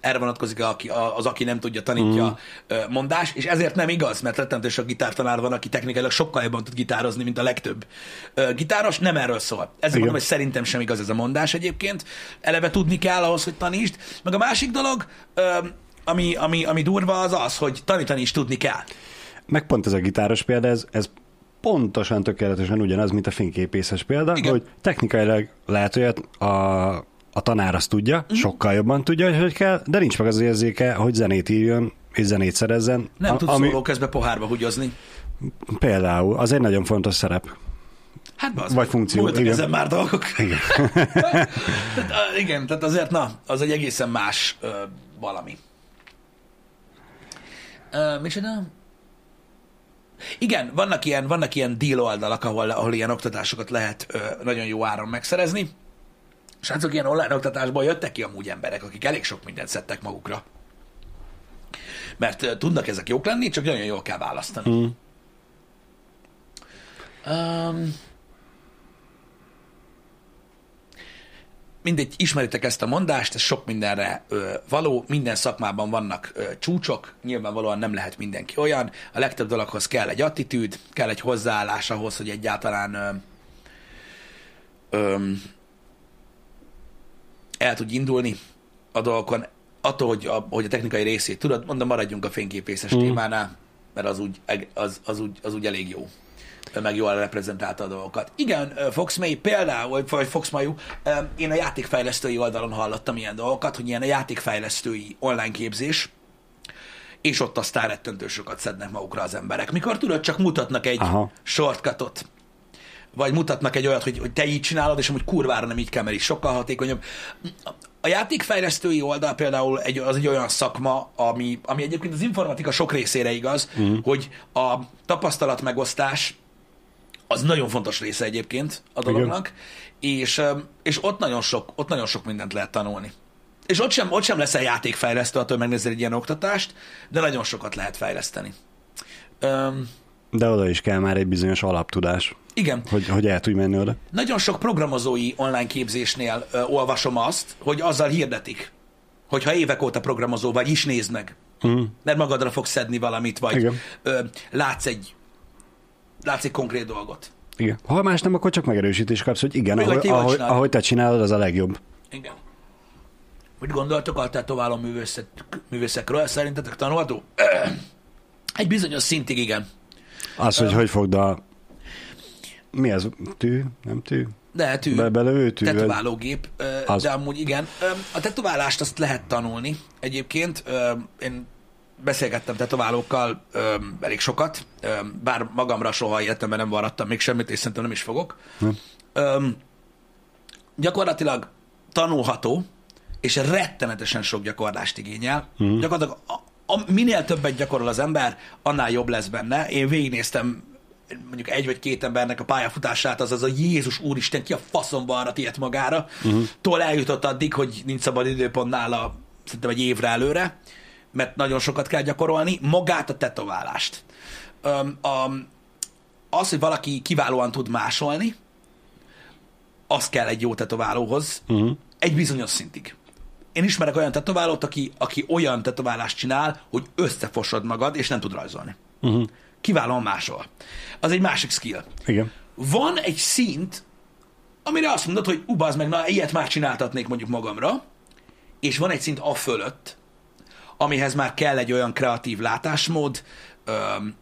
[SPEAKER 1] Erre vonatkozik a- aki- az, aki nem tudja, tanítja mm. mondás, és ezért nem igaz, mert rettentő sok gitártanár van, aki technikailag sokkal jobban tud gitározni, mint a legtöbb gitáros, nem erről szól. Ezért mondom, hogy szerintem sem igaz ez a mondás egyébként. Eleve tudni kell ahhoz, hogy tanítsd. Meg a másik dolog, ami, ami, ami durva, az az, hogy tanítani is tudni kell.
[SPEAKER 2] Meg pont ez a gitáros példa, ez, ez pontosan tökéletesen ugyanaz, mint a fényképészes példa,
[SPEAKER 1] Igen.
[SPEAKER 2] hogy technikailag lehet, hogy a, a tanár azt tudja,
[SPEAKER 1] Mhm.
[SPEAKER 2] sokkal jobban tudja, hogy hogy kell, de nincs meg az érzéke, hogy zenét írjon, és zenét szerezzen.
[SPEAKER 1] Nem
[SPEAKER 2] A-
[SPEAKER 1] tud
[SPEAKER 2] ami,
[SPEAKER 1] szóló közben pohárba hugyozni.
[SPEAKER 2] Például, az egy nagyon fontos szerep.
[SPEAKER 1] Hát az
[SPEAKER 2] Vagy funkció,
[SPEAKER 1] Múltak
[SPEAKER 2] igen.
[SPEAKER 1] ezen már dolgok.
[SPEAKER 2] Igen. *laughs*
[SPEAKER 1] tehát, igen, tehát azért, na, az egy egészen más ö, valami. Ö, micsoda? Igen, vannak ilyen, vannak ilyen deal oldalak, ahol, ahol ilyen oktatásokat lehet ö, nagyon jó áron megszerezni. Srácok, ilyen online oktatásból jöttek ki amúgy emberek, akik elég sok mindent szedtek magukra. Mert tudnak ezek jók lenni, csak nagyon jól kell választani.
[SPEAKER 2] Mm.
[SPEAKER 1] Um, mindegy, ismeritek ezt a mondást, ez sok mindenre ö, való, minden szakmában vannak ö, csúcsok, nyilvánvalóan nem lehet mindenki olyan, a legtöbb dologhoz kell egy attitűd, kell egy hozzáállás ahhoz, hogy egyáltalán ö, ö, el tudj indulni a dolgokon, attól, hogy a, hogy a technikai részét tudod, mondom, maradjunk a fényképészes mm. témánál, mert az úgy, az, az, úgy, az úgy elég jó meg jól reprezentálta a dolgokat. Igen, ö, Foxmay például, vagy Foxmayu, ö, én a játékfejlesztői oldalon hallottam ilyen dolgokat, hogy ilyen a játékfejlesztői online képzés, és ott aztán rettentő sokat szednek magukra az emberek. Mikor tudod, csak mutatnak egy
[SPEAKER 2] Aha.
[SPEAKER 1] shortcutot, vagy mutatnak egy olyat, hogy, hogy te így csinálod, és amúgy kurvára nem így kell, mert így sokkal hatékonyabb. A játékfejlesztői oldal például egy, az egy olyan szakma, ami, ami egyébként az informatika sok részére igaz, uh-huh. hogy a tapasztalat megosztás az nagyon fontos része egyébként a dolognak, és, és ott, nagyon sok, ott nagyon sok mindent lehet tanulni. És ott sem, ott sem leszel játékfejlesztő, attól megnézel egy ilyen oktatást, de nagyon sokat lehet fejleszteni. Öm,
[SPEAKER 2] De oda is kell már egy bizonyos alaptudás,
[SPEAKER 1] igen,
[SPEAKER 2] hogy, hogy el tudj menni oda.
[SPEAKER 1] nagyon sok programozói online képzésnél ö, olvasom azt, hogy azzal hirdetik, hogy ha évek óta programozó vagy, is nézd meg.
[SPEAKER 2] Mm.
[SPEAKER 1] Mert magadra fogsz szedni valamit, vagy
[SPEAKER 2] Igen.
[SPEAKER 1] ö, látsz egy látsz egy konkrét dolgot.
[SPEAKER 2] Igen. Ha más nem, akkor csak megerősítés kapsz, hogy igen,
[SPEAKER 1] Még
[SPEAKER 2] ahogy, ahogy, ahogy te csinálod, az a legjobb.
[SPEAKER 1] Igen. Mit gondoltok a tetováló művészet, művészekről? Szerintetek tanulható? Egy bizonyos szintig igen.
[SPEAKER 2] Az, hogy hogy fogd a... Mi az? Tű? Nem tű?
[SPEAKER 1] De tű,
[SPEAKER 2] Be, belövő tű?
[SPEAKER 1] tetoválógép. Az. de amúgy igen. A tetoválást azt lehet tanulni egyébként. Én beszélgettem tetoválókkal elég sokat, bár magamra soha életemben nem varadtam még semmit, és szerintem nem is fogok. Hm. Gyakorlatilag tanulható, és rettenetesen sok gyakorlást igényel. Hm. Gyakorlatilag a, minél többet gyakorol az ember, annál jobb lesz benne. Én végignéztem mondjuk egy vagy két embernek a pályafutását, az az a Jézus Úristen, ki a faszomba arra tiet magára, uh-huh. tól eljutott addig, hogy nincs szabad időpont nála szerintem egy évre előre, mert nagyon sokat kell gyakorolni, magát a tetoválást. Um, a, az, hogy valaki kiválóan tud másolni, az kell egy jó tetoválóhoz, uh-huh. egy bizonyos szintig. Én ismerek olyan tetoválót, aki, aki olyan tetoválást csinál, hogy összefosod magad, és nem tud rajzolni. Uh-huh kiválóan másol. Az egy másik skill.
[SPEAKER 2] Igen.
[SPEAKER 1] Van egy szint, amire azt mondod, hogy ubaz meg, na ilyet már csináltatnék mondjuk magamra, és van egy szint a fölött, amihez már kell egy olyan kreatív látásmód, öm,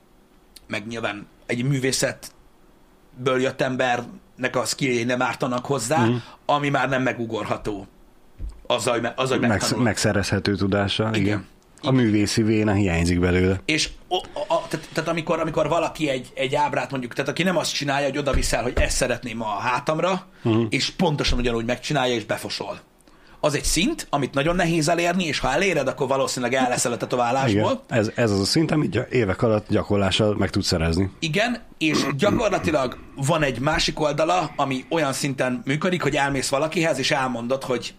[SPEAKER 1] meg nyilván egy művészetből jött embernek a skilljei nem ártanak hozzá, mm. ami már nem megugorható. Azzal, azzal
[SPEAKER 2] Megsz- megszerezhető tudása, igen. igen. A művészi véna hiányzik belőle.
[SPEAKER 1] És a, a, tehát, tehát amikor, amikor valaki egy, egy ábrát mondjuk, tehát aki nem azt csinálja, hogy oda viszel, hogy ezt szeretném a hátamra, uh-huh. és pontosan ugyanúgy megcsinálja, és befosol. Az egy szint, amit nagyon nehéz elérni, és ha eléred, akkor valószínűleg el leszel a tetoválásból.
[SPEAKER 2] Igen, ez, ez az a szint, amit évek alatt gyakorlással meg tudsz szerezni.
[SPEAKER 1] Igen, és gyakorlatilag van egy másik oldala, ami olyan szinten működik, hogy elmész valakihez, és elmondod, hogy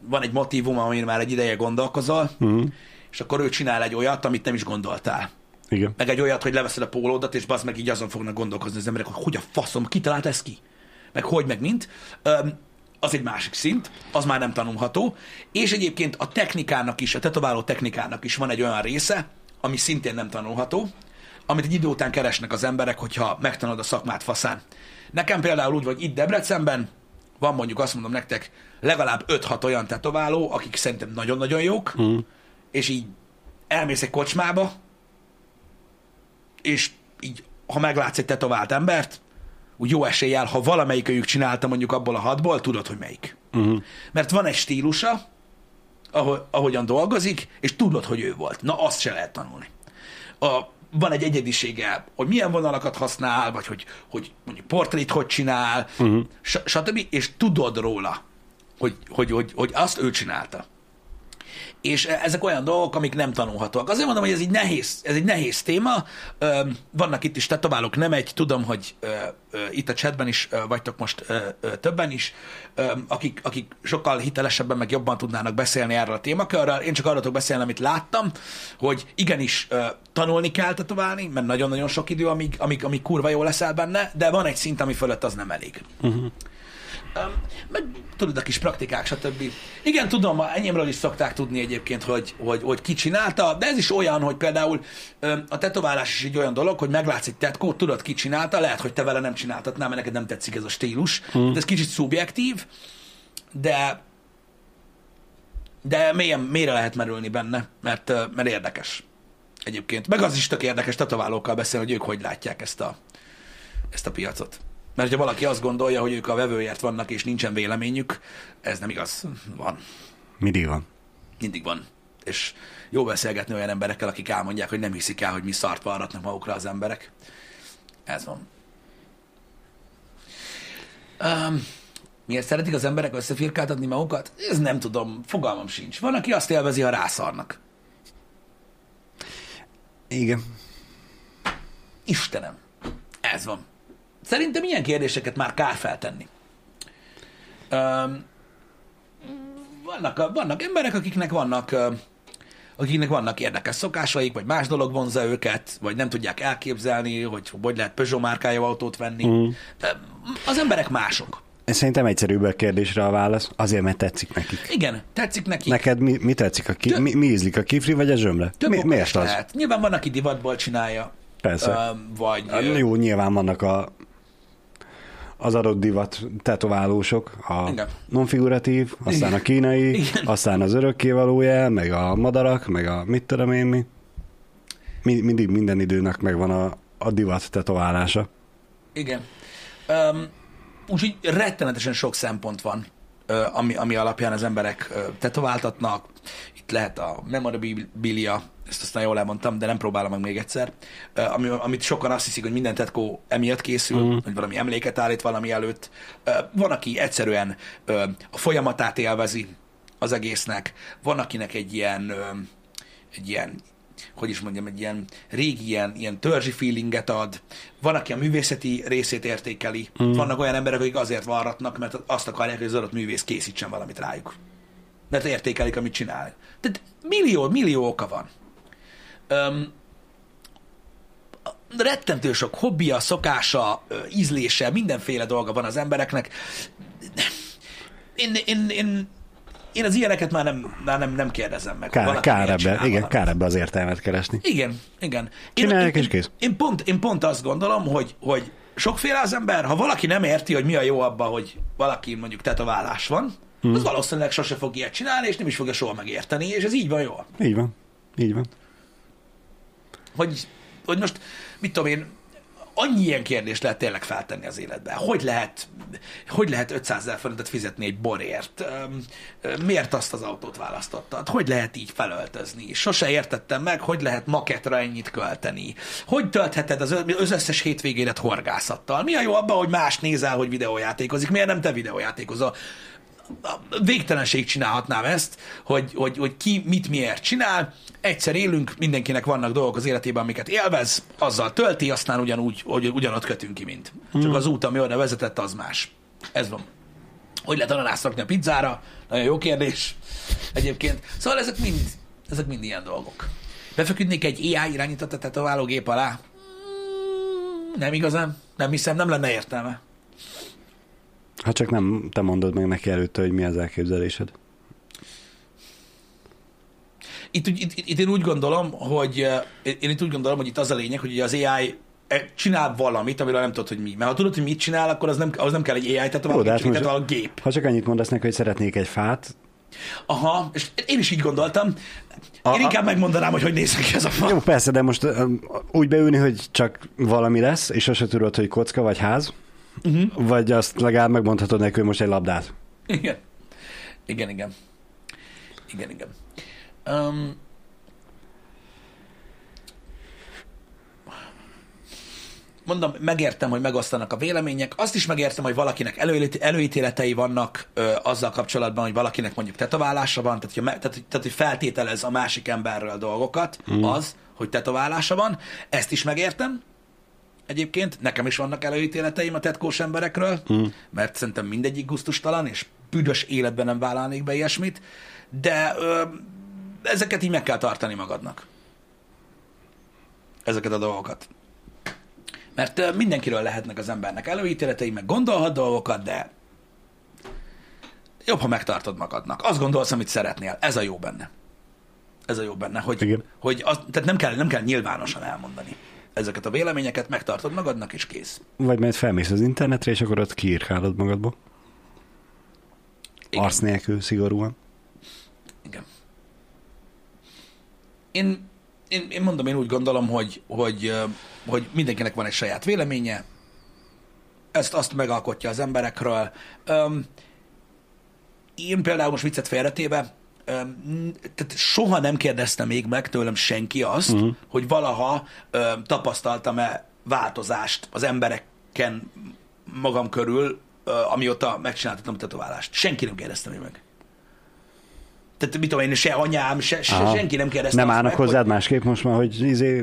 [SPEAKER 1] van egy motivum, amin már egy ideje gondolkozol, uh-huh és akkor ő csinál egy olyat, amit nem is gondoltál.
[SPEAKER 2] Igen.
[SPEAKER 1] Meg egy olyat, hogy leveszed a pólódat, és bazd meg így azon fognak gondolkozni az emberek, hogy hogy a faszom, ki talált ezt ki? Meg hogy, meg mint. Öm, az egy másik szint, az már nem tanulható, és egyébként a technikának is, a tetováló technikának is van egy olyan része, ami szintén nem tanulható, amit egy idő után keresnek az emberek, hogyha megtanulod a szakmát faszán. Nekem például úgy, hogy itt Debrecenben van mondjuk azt mondom nektek legalább 5-6 olyan tetováló, akik szerintem nagyon-nagyon jók, mm és így elmész egy kocsmába, és így, ha meglátsz egy tetovált embert, úgy jó eséllyel, ha valamelyik őjük csinálta mondjuk abból a hatból, tudod, hogy melyik. Uh-huh. Mert van egy stílusa, ahogy, ahogyan dolgozik, és tudod, hogy ő volt. Na, azt se lehet tanulni. A, van egy egyedisége, hogy milyen vonalakat használ, vagy hogy, hogy mondjuk portrét hogy csinál, uh-huh. stb. És tudod róla, hogy, hogy, hogy, hogy azt ő csinálta és ezek olyan dolgok, amik nem tanulhatóak. Azért mondom, hogy ez egy nehéz, ez egy nehéz téma. Vannak itt is tetoválók, nem egy, tudom, hogy itt a chatben is vagytok most többen is, akik, akik sokkal hitelesebben, meg jobban tudnának beszélni erről a témakörről. Én csak arról tudok beszélni, amit láttam, hogy igenis tanulni kell tetoválni, mert nagyon-nagyon sok idő, amíg, amíg, amíg kurva jó leszel benne, de van egy szint, ami fölött az nem elég. Uh-huh. Meg tudod, a kis praktikák, stb. Igen, tudom, enyémről is szokták tudni egyébként, hogy, hogy, hogy ki csinálta, de ez is olyan, hogy például a tetoválás is egy olyan dolog, hogy meglátsz egy tetkót, tudod, ki csinálta, lehet, hogy te vele nem csináltatnál, mert neked nem tetszik ez a stílus. Hmm. Ez kicsit szubjektív, de de mélyen, mélyre lehet merülni benne, mert, mert érdekes egyébként. Meg az is tök érdekes tetoválókkal beszélni, hogy ők hogy látják ezt a, ezt a piacot. Mert ha valaki azt gondolja, hogy ők a vevőért vannak, és nincsen véleményük, ez nem igaz. Van.
[SPEAKER 2] Mindig van.
[SPEAKER 1] Mindig van. És jó beszélgetni olyan emberekkel, akik elmondják, hogy nem hiszik el, hogy mi szart varratnak magukra az emberek. Ez van. Um, miért szeretik az emberek összefirkáltatni magukat? Ez nem tudom, fogalmam sincs. Van, aki azt élvezi, ha rászarnak.
[SPEAKER 2] Igen.
[SPEAKER 1] Istenem. Ez van. Szerintem ilyen kérdéseket már kár feltenni. Um, vannak, vannak emberek, akiknek vannak akiknek vannak érdekes szokásaik, vagy más dolog vonza őket, vagy nem tudják elképzelni, hogy hogy lehet Peugeot márkája autót venni. Mm. Az emberek mások.
[SPEAKER 2] Szerintem egyszerűbb a kérdésre a válasz, azért, mert tetszik nekik.
[SPEAKER 1] Igen, tetszik nekik.
[SPEAKER 2] Neked mi, mi tetszik? A ki, mi, mi ízlik, a kifri vagy a zsömle?
[SPEAKER 1] Több mi, miért az? Lehet. Nyilván van, aki divatból csinálja.
[SPEAKER 2] Persze. Uh,
[SPEAKER 1] vagy...
[SPEAKER 2] Jó, nyilván vannak a az adott divat tetoválósok, a Igen. non-figuratív, aztán Igen. a kínai, Igen. aztán az örökkévalója, meg a madarak, meg a mit tudom én mi. mi mindig minden időnek megvan a, a divat tetoválása.
[SPEAKER 1] Igen. Um, úgyhogy rettenetesen sok szempont van ami, ami alapján az emberek tetováltatnak. Itt lehet a memorabilia, ezt aztán jól elmondtam, de nem próbálom meg még egyszer, ami, amit sokan azt hiszik, hogy minden tetkó emiatt készül, mm. hogy valami emléket állít valami előtt. Van, aki egyszerűen a folyamatát élvezi az egésznek, van, akinek egy ilyen, egy ilyen hogy is mondjam, egy ilyen régi ilyen, ilyen törzsi feelinget ad, van, aki a művészeti részét értékeli, mm. vannak olyan emberek, akik azért varratnak, mert azt akarják, hogy az adott művész készítsen valamit rájuk. Mert értékelik, amit csinál. Tehát millió, millió oka van. Um, rettentő sok hobbija, szokása, ízlése, mindenféle dolga van az embereknek. Én, én, én én az ilyeneket már nem, már nem, nem kérdezem meg.
[SPEAKER 2] Kár, kár ebbe, igen, kár ebbe az értelmet keresni.
[SPEAKER 1] Igen, igen.
[SPEAKER 2] Csinálják
[SPEAKER 1] én,
[SPEAKER 2] és kész.
[SPEAKER 1] Én pont, én pont azt gondolom, hogy, hogy sokféle az ember, ha valaki nem érti, hogy mi a jó abban, hogy valaki mondjuk tetoválás van, hmm. az valószínűleg sose fog ilyet csinálni, és nem is fogja soha megérteni, és ez így van jó.
[SPEAKER 2] Így van, így van.
[SPEAKER 1] Hogy, hogy most, mit tudom én, annyi ilyen kérdést lehet tényleg feltenni az életben. Hogy lehet, hogy lehet 500 ezer forintot fizetni egy borért? Miért azt az autót választottad? Hogy lehet így felöltözni? Sose értettem meg, hogy lehet maketra ennyit költeni. Hogy töltheted az, az összes hétvégédet horgászattal? Mi a jó abban, hogy más nézel, hogy videójátékozik? Miért nem te videójátékozol? Végtelenség csinálhatnám ezt, hogy, hogy, hogy ki mit miért csinál. Egyszer élünk, mindenkinek vannak dolgok az életében, amiket élvez, azzal tölti, aztán ugyanúgy, hogy ugyanott kötünk ki, mint. Csak hmm. az út, ami oda vezetett, az más. Ez van. Hogy lehet ananászt rakni a pizzára? Nagyon jó kérdés egyébként. Szóval ezek mind, ezek mind ilyen dolgok. Befeküdnék egy AI irányított a tetoválógép alá? Hmm, nem igazán. Nem hiszem, nem lenne értelme.
[SPEAKER 2] Ha csak nem te mondod meg neki előtte, hogy mi az elképzelésed.
[SPEAKER 1] Itt, itt, itt én úgy gondolom, hogy én itt úgy gondolom, hogy itt az a lényeg, hogy az AI e, csinál valamit, amiről nem tudod, hogy mi. Mert ha tudod, hogy mit csinál, akkor az nem, az nem kell egy AI, tehát valami hát most, a gép.
[SPEAKER 2] Ha csak annyit mondasz neki, hogy szeretnék egy fát,
[SPEAKER 1] Aha, és én is így gondoltam. Én a, inkább megmondanám, hogy hogy néz ki ez a fa.
[SPEAKER 2] Jó, persze, de most úgy beülni, hogy csak valami lesz, és azt tudod, hogy kocka vagy ház, Uh-huh. Vagy azt legalább megmondhatod neki, hogy most egy labdát.
[SPEAKER 1] Igen. Igen, igen. Igen, igen. Um, mondom, megértem, hogy megosztanak a vélemények, azt is megértem, hogy valakinek előítéletei vannak ö, azzal kapcsolatban, hogy valakinek mondjuk tetoválása van, tehát, hogy, tehát, tehát, hogy feltételez a másik emberről dolgokat, mm. az, hogy tetoválása van, ezt is megértem, egyébként. Nekem is vannak előítéleteim a tetkós emberekről, mm. mert szerintem mindegyik guztustalan, és büdös életben nem vállalnék be ilyesmit, de ö, ezeket így meg kell tartani magadnak. Ezeket a dolgokat. Mert ö, mindenkiről lehetnek az embernek előítéletei, meg gondolhat dolgokat, de jobb, ha megtartod magadnak. Azt gondolsz, amit szeretnél. Ez a jó benne. Ez a jó benne, hogy, Igen. hogy az, tehát nem kell, nem kell nyilvánosan elmondani ezeket a véleményeket, megtartod magadnak, és kész.
[SPEAKER 2] Vagy majd felmész az internetre, és akkor ott kiírkálod magadba. Igen. Arsz nélkül, szigorúan.
[SPEAKER 1] Igen. Én, én, én mondom, én úgy gondolom, hogy, hogy, hogy mindenkinek van egy saját véleménye, ezt azt megalkotja az emberekről. Én például most viccet félretéve, tehát soha nem kérdezte még meg tőlem senki azt, uh-huh. hogy valaha ö, tapasztaltam-e változást az embereken magam körül, ö, amióta megcsináltam a tetoválást. Senki nem kérdezte még meg. Tehát mit tudom én, se anyám, se, se senki nem kérdezte
[SPEAKER 2] Nem állnak meg, hozzád hogy... másképp most már, hogy izé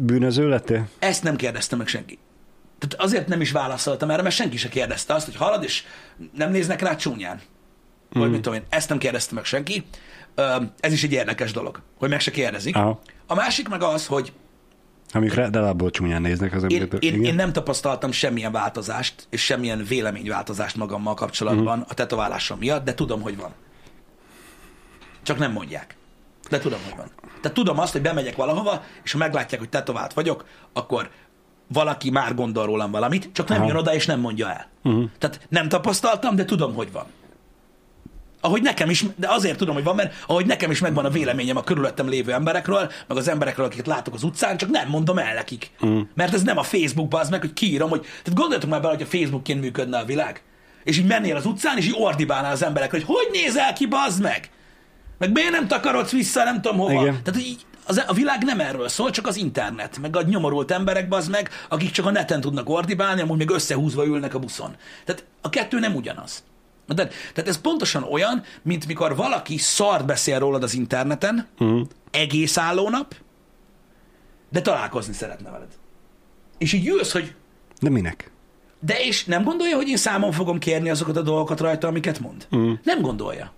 [SPEAKER 2] bűnöző lettél?
[SPEAKER 1] Ezt nem kérdezte meg senki. Tehát azért nem is válaszoltam erre, mert senki se kérdezte azt, hogy halad, és nem néznek rá csúnyán. Vagy hmm. mit tudom én, ezt nem kérdezte meg senki. Ez is egy érdekes dolog, hogy meg se kérdezik. Aha. A másik meg az, hogy
[SPEAKER 2] Amikre de abból csúnyán néznek az
[SPEAKER 1] én, én, én nem tapasztaltam semmilyen változást, és semmilyen véleményváltozást magammal kapcsolatban uh-huh. a tetoválásom miatt, de tudom, hogy van. Csak nem mondják. De tudom, hogy van. Tehát tudom azt, hogy bemegyek valahova, és ha meglátják, hogy tetovált vagyok, akkor valaki már gondol rólam valamit, csak nem Aha. jön oda, és nem mondja el. Uh-huh. Tehát nem tapasztaltam, de tudom, hogy van ahogy nekem is, de azért tudom, hogy van, mert ahogy nekem is megvan a véleményem a körülöttem lévő emberekről, meg az emberekről, akiket látok az utcán, csak nem mondom el nekik. Mm. Mert ez nem a Facebook az meg, hogy kiírom, hogy tehát gondoljatok már bele, hogy a Facebookként működne a világ. És így mennél az utcán, és így ordibálnál az emberekre, hogy hogy nézel ki, bazd meg? Meg miért nem takarodsz vissza, nem tudom hova.
[SPEAKER 2] Igen.
[SPEAKER 1] Tehát így, az, a világ nem erről szól, csak az internet, meg a nyomorult emberek, bazd meg, akik csak a neten tudnak ordibálni, amúgy még összehúzva ülnek a buszon. Tehát a kettő nem ugyanaz. Tehát, tehát ez pontosan olyan, mint mikor valaki szart beszél rólad az interneten, uh-huh. egész állónap, de találkozni szeretne veled. És így jössz, hogy
[SPEAKER 2] De minek?
[SPEAKER 1] de és nem gondolja, hogy én számon fogom kérni azokat a dolgokat rajta, amiket mond? Mm. Nem gondolja.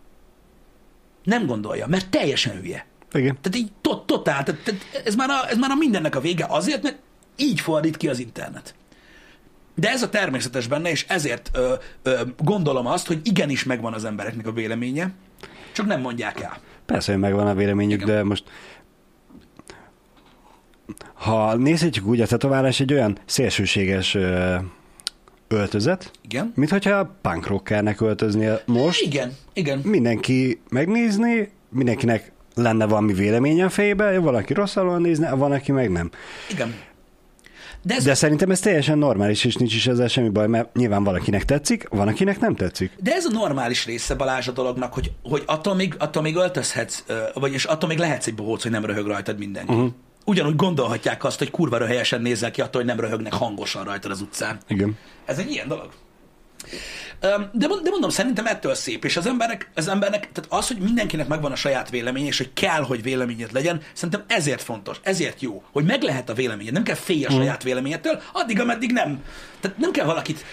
[SPEAKER 1] Nem gondolja, mert teljesen hülye.
[SPEAKER 2] Igen.
[SPEAKER 1] Tehát így tot, totál, tehát, tehát ez, már a, ez már a mindennek a vége azért, mert így fordít ki az internet. De ez a természetes benne, és ezért ö, ö, gondolom azt, hogy igenis megvan az embereknek a véleménye, csak nem mondják el.
[SPEAKER 2] Persze, hogy megvan a véleményük,
[SPEAKER 1] Igen.
[SPEAKER 2] de most ha nézhetjük úgy, a tetoválás egy olyan szélsőséges ö, öltözet,
[SPEAKER 1] Igen?
[SPEAKER 2] mint hogyha punk rockernek öltöznél most.
[SPEAKER 1] Igen, igen.
[SPEAKER 2] Mindenki megnézni, mindenkinek lenne valami véleménye a fejében, valaki rosszalul nézne, van, aki meg nem.
[SPEAKER 1] Igen. De ez,
[SPEAKER 2] De szerintem ez teljesen normális, és nincs is ezzel semmi baj, mert nyilván valakinek tetszik, van, akinek nem tetszik.
[SPEAKER 1] De ez a normális része Balázs a dolognak, hogy, hogy attól, még, attól még öltözhetsz, vagyis attól még lehetsz egy bohóc, hogy nem röhög rajtad mindenki. Uh-huh. Ugyanúgy gondolhatják azt, hogy kurva helyesen nézel ki attól, hogy nem röhögnek hangosan rajtad az utcán.
[SPEAKER 2] Igen.
[SPEAKER 1] Ez egy ilyen dolog. De, de mondom, szerintem ettől szép, és az emberek, az embernek, tehát az, hogy mindenkinek megvan a saját véleménye, és hogy kell, hogy véleményed legyen, szerintem ezért fontos, ezért jó, hogy meg lehet a véleményed, nem kell félj a saját véleményedtől, addig, ameddig nem. Tehát nem kell valakit,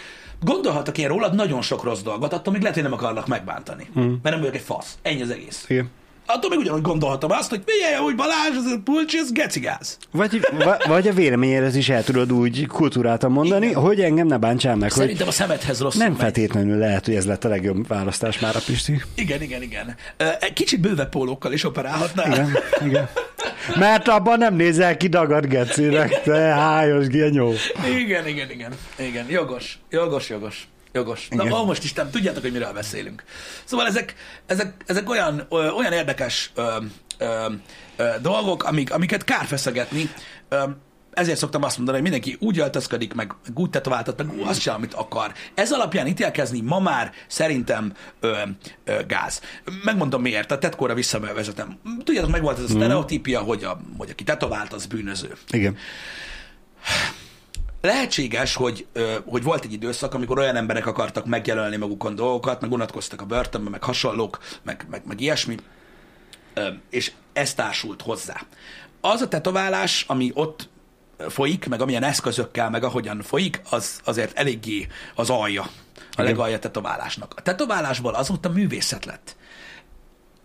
[SPEAKER 1] gondolhatok én rólad nagyon sok rossz dolgot, attól még lehet, hogy nem akarlak megbántani, mert nem vagyok egy fasz, ennyi az egész.
[SPEAKER 2] Igen.
[SPEAKER 1] Attól még ugyanúgy gondolhatom azt, hogy figyelj, hogy Balázs, ez a pulcsi, ez gecigáz.
[SPEAKER 2] Vagy, va- vagy a véleményedhez is el tudod úgy kultúráltan mondani,
[SPEAKER 1] Igen.
[SPEAKER 2] hogy engem ne bántsál meg, hogy
[SPEAKER 1] Szerintem a szemedhez rosszul
[SPEAKER 2] nem
[SPEAKER 1] megy.
[SPEAKER 2] feltétlenül lehet, hogy ez lett a legjobb választás már a Pisti.
[SPEAKER 1] Igen, igen, igen. Egy kicsit bővebb pólókkal is operálhatnál.
[SPEAKER 2] Igen, igen. Mert abban nem nézel ki dagad gecinek, te hájos genyó.
[SPEAKER 1] Igen, igen, igen. Igen, jogos, jogos, jogos. Jogos. Na,
[SPEAKER 2] Igen.
[SPEAKER 1] ó, most is nem tudjátok, hogy miről beszélünk. Szóval ezek, ezek, ezek olyan, ö, olyan érdekes ö, ö, ö, dolgok, amik, amiket kár feszegetni. Ö, ezért szoktam azt mondani, hogy mindenki úgy öltözködik, meg, úgy tetováltat, meg azt sem, amit akar. Ez alapján ítélkezni ma már szerintem ö, ö, gáz. Megmondom miért, a tetkóra visszavezetem. Tudjátok, meg volt ez a sztereotípia, hogy, a, hogy aki tetovált, az bűnöző.
[SPEAKER 2] Igen.
[SPEAKER 1] Lehetséges, hogy, hogy volt egy időszak, amikor olyan emberek akartak megjelölni magukon dolgokat, meg unatkoztak a börtönbe, meg hasonlók, meg, meg, meg ilyesmi, és ez társult hozzá. Az a tetoválás, ami ott folyik, meg amilyen eszközökkel, meg ahogyan folyik, az azért eléggé az alja, a legalja tetoválásnak. A tetoválásból azóta művészet lett.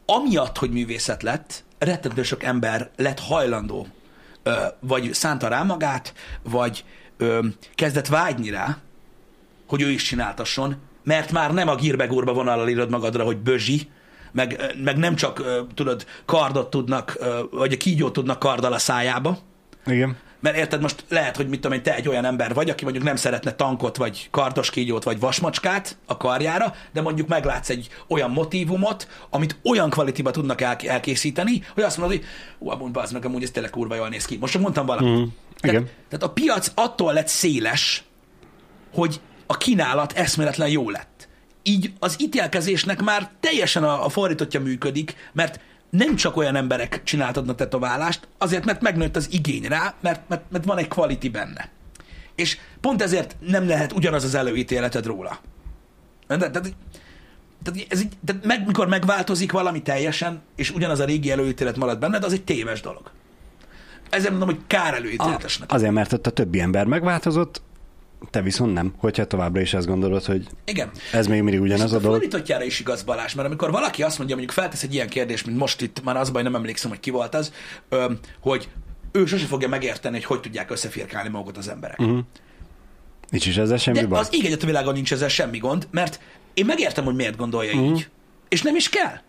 [SPEAKER 1] Amiatt, hogy művészet lett, rettentő sok ember lett hajlandó, vagy szánta rá magát, vagy ö, kezdett vágyni rá, hogy ő is csináltasson, mert már nem a gírbegúrba vonallal írod magadra, hogy bözsi, meg, meg nem csak, tudod, kardot tudnak, vagy a kígyót tudnak karddal a szájába,
[SPEAKER 2] Igen.
[SPEAKER 1] mert érted, most lehet, hogy mit tudom én, te egy olyan ember vagy, aki mondjuk nem szeretne tankot, vagy kardos kígyót, vagy vasmacskát a karjára, de mondjuk meglátsz egy olyan motívumot, amit olyan kvalitíba tudnak el- elkészíteni, hogy azt mondod, hogy ú, amúgy bazd meg, amúgy ez tényleg kurva jól néz ki. Most csak mondtam valamit. Mm, Tehát, tehát a piac attól lett széles, hogy a kínálat eszméletlen jó lett. Így az ítélkezésnek már teljesen a, a fordítottja működik, mert nem csak olyan emberek csináltatnak tetoválást, azért, mert megnőtt az igény rá, mert, mert, mert van egy quality benne. És pont ezért nem lehet ugyanaz az előítéleted róla. De, tehát ez így, de meg, mikor megváltozik valami teljesen, és ugyanaz a régi előítélet marad benned, az egy téves dolog. Ezért mondom, hogy kár előítéletesnek.
[SPEAKER 2] Azért, mert ott a többi ember megváltozott, te viszont nem, hogyha továbbra is azt gondolod, hogy
[SPEAKER 1] Igen.
[SPEAKER 2] ez még mindig ugyanaz a dolog.
[SPEAKER 1] fordítottjára is igaz Balázs, mert amikor valaki azt mondja, mondjuk feltesz egy ilyen kérdést, mint most itt, már az baj, nem emlékszem, hogy ki volt az, hogy ő sose fogja megérteni, hogy hogy tudják összefirkálni magukat az emberek. Uh-huh.
[SPEAKER 2] Nincs is ezzel semmi
[SPEAKER 1] De
[SPEAKER 2] baj.
[SPEAKER 1] az ég egyet a világon nincs ezzel semmi gond, mert én megértem, hogy miért gondolja uh-huh. így. És nem is kell.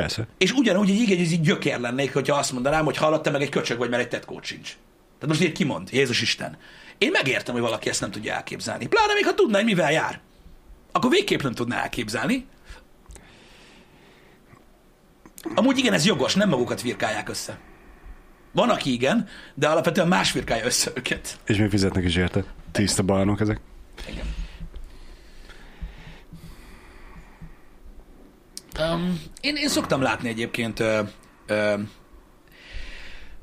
[SPEAKER 2] Persze.
[SPEAKER 1] És ugyanúgy egy így, így gyökér lennék, hogyha azt mondanám, hogy hallotta meg egy köcsög vagy, mert egy tetkót sincs. Tehát most így kimond, Jézus Isten. Én megértem, hogy valaki ezt nem tudja elképzelni. Pláne még ha tudná, hogy mivel jár. Akkor végképp nem tudná elképzelni. Amúgy igen, ez jogos, nem magukat virkálják össze. Van, aki igen, de alapvetően más virkálja össze őket.
[SPEAKER 2] És még fizetnek is érte. Tiszta balnok ezek.
[SPEAKER 1] Igen. Um, én, én szoktam látni egyébként ö, ö,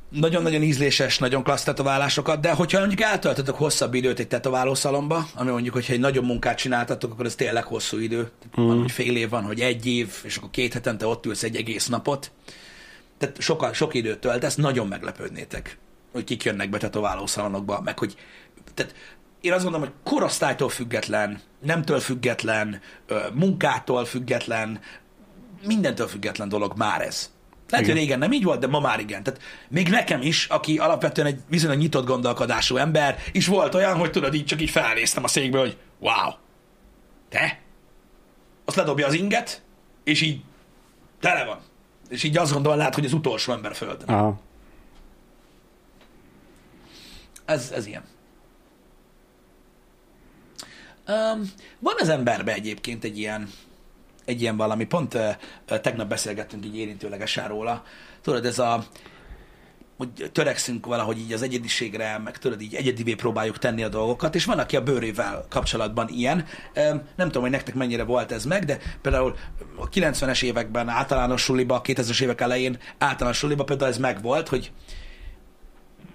[SPEAKER 1] nagyon-nagyon ízléses, nagyon klassz tetoválásokat, de hogyha mondjuk eltöltötök hosszabb időt egy tetoválószalomba, ami mondjuk, hogyha egy nagyobb munkát csináltatok, akkor ez tényleg hosszú idő. Mm. Van, hogy fél év van, hogy egy év, és akkor két hetente ott ülsz egy egész napot. Tehát soka, sok időt töltesz, nagyon meglepődnétek, hogy kik jönnek be tetoválószalonokba, meg hogy tehát én azt gondolom, hogy korosztálytól független, nemtől független, munkától független, mindentől független dolog már ez. Lehet, igen. hogy régen nem így volt, de ma már igen. Tehát még nekem is, aki alapvetően egy viszonylag nyitott gondolkodású ember, is volt olyan, hogy tudod, így csak így felnéztem a székbe, hogy wow, te? Azt ledobja az inget, és így tele van. És így azt gondolnád, hogy az utolsó ember földön. Aha. Ez, ez ilyen. Um, van az emberben egyébként egy ilyen, egy ilyen valami, pont uh, tegnap beszélgettünk így érintőlegesen róla. Tudod, ez a, hogy törekszünk valahogy így az egyediségre, meg tudod, így egyedivé próbáljuk tenni a dolgokat, és van, aki a bőrével kapcsolatban ilyen. Nem tudom, hogy nektek mennyire volt ez meg, de például a 90-es években általános suliba, 2000-es évek elején általános suliba például ez megvolt, hogy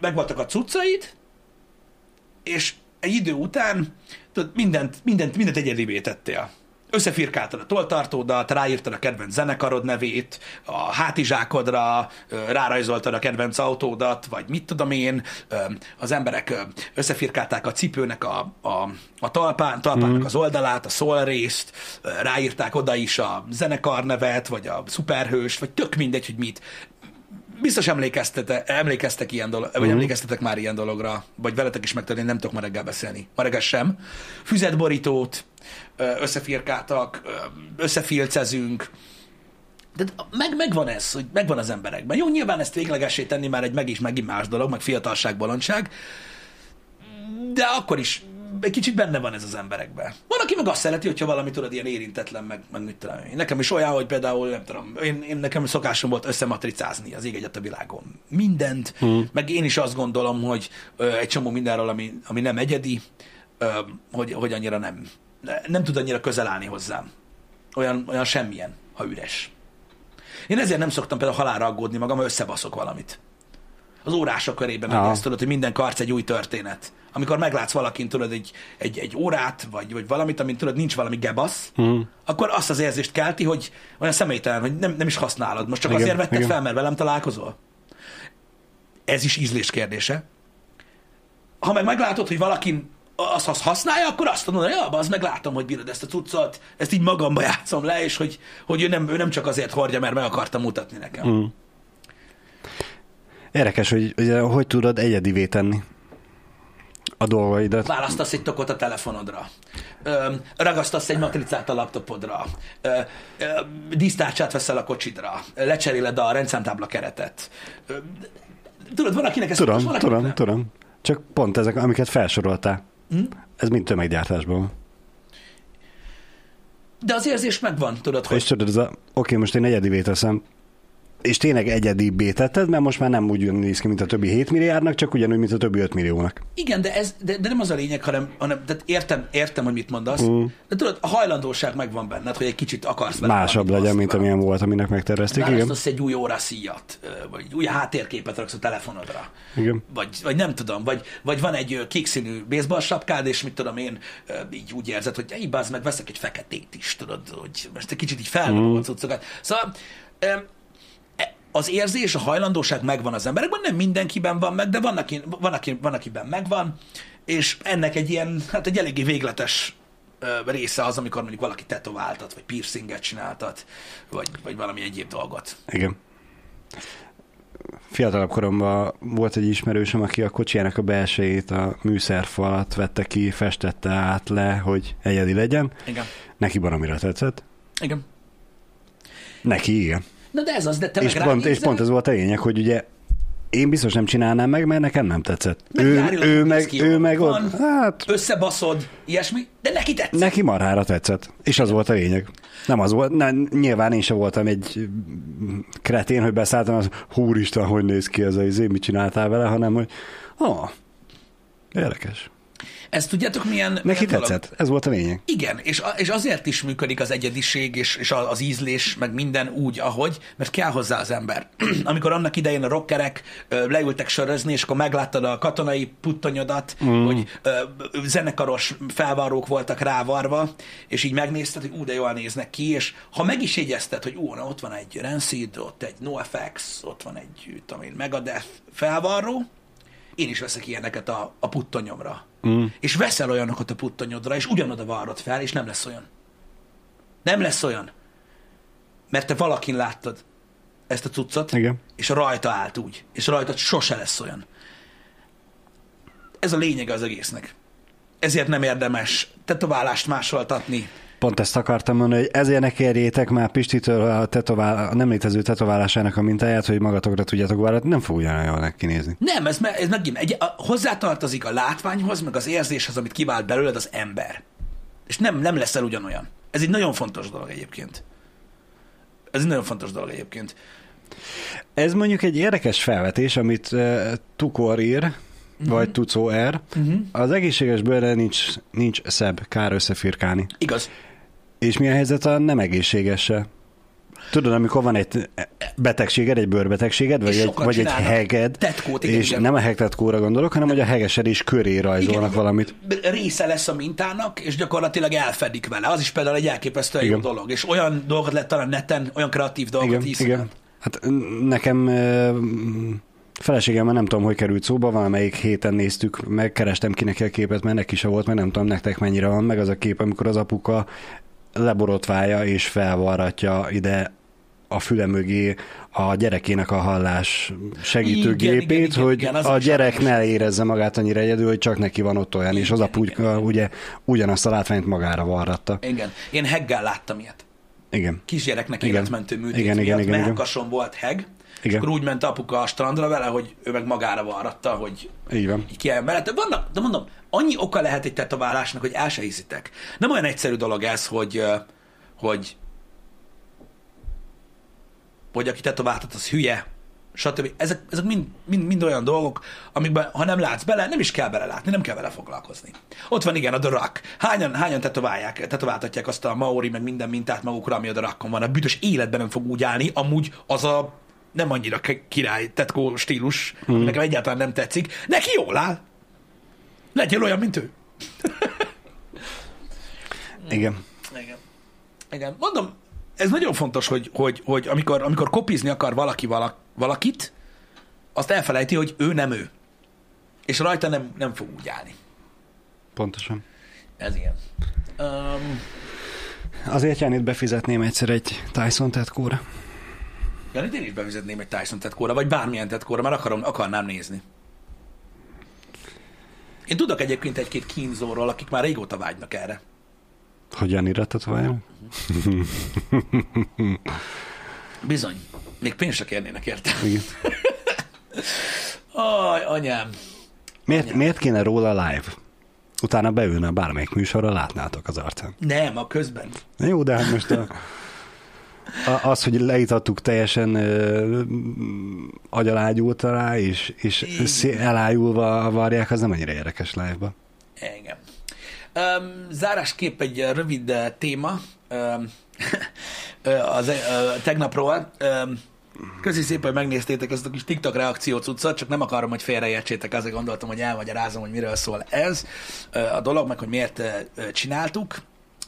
[SPEAKER 1] megvoltak a cuccaid, és egy idő után tudod, mindent, mindent, mindent egyedivé tettél összefirkáltad a toltartódat, ráírtad a kedvenc zenekarod nevét, a hátizsákodra rárajzoltad a kedvenc autódat, vagy mit tudom én, az emberek összefirkálták a cipőnek a, a, a talpán, talpának mm. az oldalát, a szólrészt, ráírták oda is a zenekar nevet, vagy a szuperhőst, vagy tök mindegy, hogy mit biztos emlékeztetek, emlékeztek ilyen dolog, vagy mm. emlékeztetek már ilyen dologra, vagy veletek is megtörtént, nem tudok ma reggel beszélni. Ma reggel sem. Füzetborítót, összefirkáltak, összefilcezünk, de meg, megvan ez, hogy megvan az emberekben. Jó, nyilván ezt véglegesé tenni már egy meg is megint más dolog, meg fiatalság, bolondság, de akkor is egy kicsit benne van ez az emberekben. Van, aki meg azt szereti, hogyha valami tudod, ilyen érintetlen, meg, meg mit tudom én. Nekem is olyan, hogy például, nem tudom, én, én nekem szokásom volt összematricázni az ég egyet a világon. Mindent, hmm. meg én is azt gondolom, hogy ö, egy csomó mindenről, ami, ami nem egyedi, ö, hogy, hogy annyira nem, nem tud annyira közel állni hozzám. Olyan, olyan semmilyen, ha üres. Én ezért nem szoktam például halálra aggódni magam, ha összebaszok valamit. Az órások körében meg ezt tudod, hogy minden karc egy új történet. Amikor meglátsz valakin, tudod, egy, egy, egy órát, vagy, vagy valamit, amint tudod, nincs valami gebasz, mm. akkor azt az érzést kelti, hogy olyan személytelen, hogy nem, nem is használod. Most csak igen, azért vetted igen. fel, mert velem találkozol. Ez is ízlés kérdése. Ha meg meglátod, hogy valakin azt, azt használja, akkor azt mondod, hogy ja, az meg látom, hogy bírod ezt a cuccot, ezt így magamba játszom le, és hogy, hogy ő, nem, ő nem csak azért hordja, mert meg akarta mutatni nekem. Mm.
[SPEAKER 2] Érdekes, hogy, hogy hogy tudod egyedivé tenni a dolgaidat.
[SPEAKER 1] Választasz egy tokot a telefonodra. Ö, ragasztasz egy matricát a laptopodra. Ö, ö, dísztárcsát veszel a kocsidra. Lecseréled a rendszámtábla keretet. Ö, tudod, van akinek ez
[SPEAKER 2] Tudom, van, tudom, nem. tudom. Csak pont ezek, amiket felsoroltál. Hm? Ez mind tömeggyártásban.
[SPEAKER 1] De az érzés megvan, tudod,
[SPEAKER 2] hogy... És tudod, ez a, oké, most én egyedivé teszem, és tényleg egyedibbé tetted, mert most már nem úgy néz ki, mint a többi 7 milliárdnak, csak ugyanúgy, mint a többi 5 milliónak.
[SPEAKER 1] Igen, de, ez, de, de nem az a lényeg, hanem, hanem de értem, értem, hogy mit mondasz, mm. de tudod, a hajlandóság megvan benned, hogy egy kicsit akarsz
[SPEAKER 2] vele Másabb legyen, mint amilyen volt, aminek megtervezték.
[SPEAKER 1] Igen. egy új óra szíjat, vagy új háttérképet raksz a telefonodra.
[SPEAKER 2] Igen.
[SPEAKER 1] Vagy, vagy nem tudom, vagy, vagy van egy kékszínű baseball sapkád, és mit tudom én, így úgy érzed, hogy egy meg, veszek egy feketét is, tudod, hogy most egy kicsit így felmondom mm. Szóval az érzés, a hajlandóság megvan az emberekben, nem mindenkiben van meg, de van, aki, van, aki, van akiben megvan, és ennek egy ilyen, hát egy eléggé végletes része az, amikor mondjuk valaki tetováltat, vagy piercinget csináltat, vagy, vagy valami egyéb dolgot.
[SPEAKER 2] Igen. Fiatalabb koromban volt egy ismerősöm, aki a kocsijának a belsejét, a műszerfalat vette ki, festette át le, hogy egyedi legyen.
[SPEAKER 1] Igen.
[SPEAKER 2] Neki baromira tetszett.
[SPEAKER 1] Igen.
[SPEAKER 2] Neki igen.
[SPEAKER 1] Na de ez az, de te
[SPEAKER 2] és, pont, és pont ez volt a lényeg, hogy ugye én biztos nem csinálnám meg, mert nekem nem tetszett. Meg ő, ő, meg, ő meg
[SPEAKER 1] ott, hát... Összebaszod, ilyesmi, de neki tetszett.
[SPEAKER 2] Neki marhára tetszett, és az volt a lényeg. Nem az volt, nem, nyilván én sem voltam egy kretén, hogy beszálltam, az húristen, hogy néz ki ez a izé, mit csináltál vele, hanem hogy, ah, érdekes.
[SPEAKER 1] Ez tudjátok milyen...
[SPEAKER 2] Neki
[SPEAKER 1] milyen dolog?
[SPEAKER 2] tetszett, ez volt a lényeg.
[SPEAKER 1] Igen, és, és azért is működik az egyediség, és, és az ízlés, meg minden úgy, ahogy, mert kell hozzá az ember. *clears throat* Amikor annak idején a rockerek leültek sörözni, és akkor megláttad a katonai puttonyodat, mm. hogy zenekaros felvarrók voltak rávarva, és így megnézted, hogy ú, de jól néznek ki, és ha meg is jegyezted, hogy ú, na, ott van egy Rancid, ott egy NoFX, ott van egy, tudom én, Megadeth felvarró, én is veszek ilyeneket a, a puttonyomra. Mm. És veszel olyanokat a puttonyodra, és ugyanoda varrod fel, és nem lesz olyan. Nem lesz olyan. Mert te valakin láttad ezt a cuccot,
[SPEAKER 2] Igen.
[SPEAKER 1] és rajta állt úgy. És rajta sose lesz olyan. Ez a lényege az egésznek. Ezért nem érdemes tetoválást másoltatni.
[SPEAKER 2] Pont ezt akartam mondani, hogy ezért ne kérjétek már Pistitől a, tetovál, a nem létező tetoválásának a mintáját, hogy magatokra tudjátok vállalt, nem fog ugyanolyan jól neki nézni.
[SPEAKER 1] Nem, ez, me- ez megint egy, a, hozzátartozik a látványhoz, meg az érzéshez, amit kivált belőled az ember. És nem, nem leszel ugyanolyan. Ez egy nagyon fontos dolog egyébként. Ez egy nagyon fontos dolog egyébként.
[SPEAKER 2] Ez mondjuk egy érdekes felvetés, amit uh, Tukor ír, uh-huh. vagy Tucó R. Uh-huh. Az egészséges bőrre nincs, nincs szebb, kár összefirkálni.
[SPEAKER 1] Igaz.
[SPEAKER 2] És mi a helyzet a nem egészségessel? Tudod, amikor van egy betegséged, egy bőrbetegséged, vagy egy, vagy egy heged,
[SPEAKER 1] tetkót, igen,
[SPEAKER 2] és
[SPEAKER 1] igen.
[SPEAKER 2] nem a hegtetkóra gondolok, hanem hogy a hegesed is köré rajzolnak
[SPEAKER 1] Igen,
[SPEAKER 2] valamit.
[SPEAKER 1] Része lesz a mintának, és gyakorlatilag elfedik vele. Az is például egy elképesztően jó dolog. És olyan dolgot lehet talán neten, olyan kreatív dolgokat
[SPEAKER 2] Igen,
[SPEAKER 1] iszonyat.
[SPEAKER 2] igen. Hát nekem ö, feleségemmel nem tudom, hogy került szóba, valamelyik héten néztük, megkerestem ki neki a képet, mert neki se volt, meg nem tudom nektek mennyire van meg az a kép, amikor az apuka leborotválja és felvarratja ide a füle mögé a gyerekének a hallás segítőgépét,
[SPEAKER 1] Igen, igen, igen,
[SPEAKER 2] hogy
[SPEAKER 1] igen,
[SPEAKER 2] a gyerek ne érezze magát annyira egyedül, hogy csak neki van ott olyan, és az
[SPEAKER 1] Igen, igen, igen.
[SPEAKER 2] ugye ugyanazt a látványt magára varratta.
[SPEAKER 1] Igen. Én heggel láttam ilyet.
[SPEAKER 2] Igen.
[SPEAKER 1] Kisgyereknek
[SPEAKER 2] Igen.
[SPEAKER 1] életmentő műtét
[SPEAKER 2] Igen, igen,
[SPEAKER 1] miatt,
[SPEAKER 2] igen, igen.
[SPEAKER 1] melkason volt heg, és
[SPEAKER 2] Igen.
[SPEAKER 1] akkor úgy ment apuka a strandra vele, hogy ő meg magára varratta, hogy
[SPEAKER 2] Így van.
[SPEAKER 1] így kiálljon bele. De, vannak, de mondom, annyi oka lehet egy tetoválásnak, hogy el se hiszitek. Nem olyan egyszerű dolog ez, hogy, hogy hogy aki tetováltat, az hülye, stb. Ezek, ezek mind, mind, mind olyan dolgok, amikben, ha nem látsz bele, nem is kell belelátni, nem kell vele foglalkozni. Ott van igen a Rock. Hányan, hányan tetoválják, tetováltatják azt a Maori, meg minden mintát magukra, ami a Rockon van. A büdös életben nem fog úgy állni, amúgy az a nem annyira király tetkó stílus, ami
[SPEAKER 2] Hmm.
[SPEAKER 1] nekem egyáltalán nem tetszik. Neki jól áll. Legyél olyan, mint ő. *laughs*
[SPEAKER 2] Igen.
[SPEAKER 1] Igen. Igen. Mondom, ez nagyon fontos, hogy, hogy, hogy amikor, amikor kopizni akar valaki valak, valakit, azt elfelejti, hogy ő nem ő. És rajta nem, nem fog úgy állni.
[SPEAKER 2] Pontosan.
[SPEAKER 1] Ez ilyen. Um,
[SPEAKER 2] Azért Jánit befizetném egyszer egy Tyson tetkóra.
[SPEAKER 1] Janit én is bevizetném egy Tyson tetkóra, vagy bármilyen tetkóra, mert akarom, akarnám nézni. Én tudok egyébként egy-két kínzóról, akik már régóta vágynak erre.
[SPEAKER 2] Hogy Janira tetováljon? *laughs*
[SPEAKER 1] Bizony. Még pénzt se kérnének érte.
[SPEAKER 2] Igen. *laughs*
[SPEAKER 1] Aj, anyám.
[SPEAKER 2] Miért, miért kéne róla live? Utána beülne bármelyik műsorra, látnátok az arcán.
[SPEAKER 1] Nem, a közben.
[SPEAKER 2] Jó, de hát most a, *laughs* az, hogy leítattuk teljesen ö, agyalágyult rá, és, és
[SPEAKER 1] Igen.
[SPEAKER 2] elájulva varják, az nem annyira érdekes live-ba.
[SPEAKER 1] Igen. Um, zárásképp egy rövid uh, téma um, *laughs* az uh, tegnapról. Um, Köszi szépen, hogy megnéztétek ezt a kis TikTok reakció cuccot, csak nem akarom, hogy félreértsétek, azért gondoltam, hogy elmagyarázom, hogy miről szól ez a dolog, meg hogy miért csináltuk.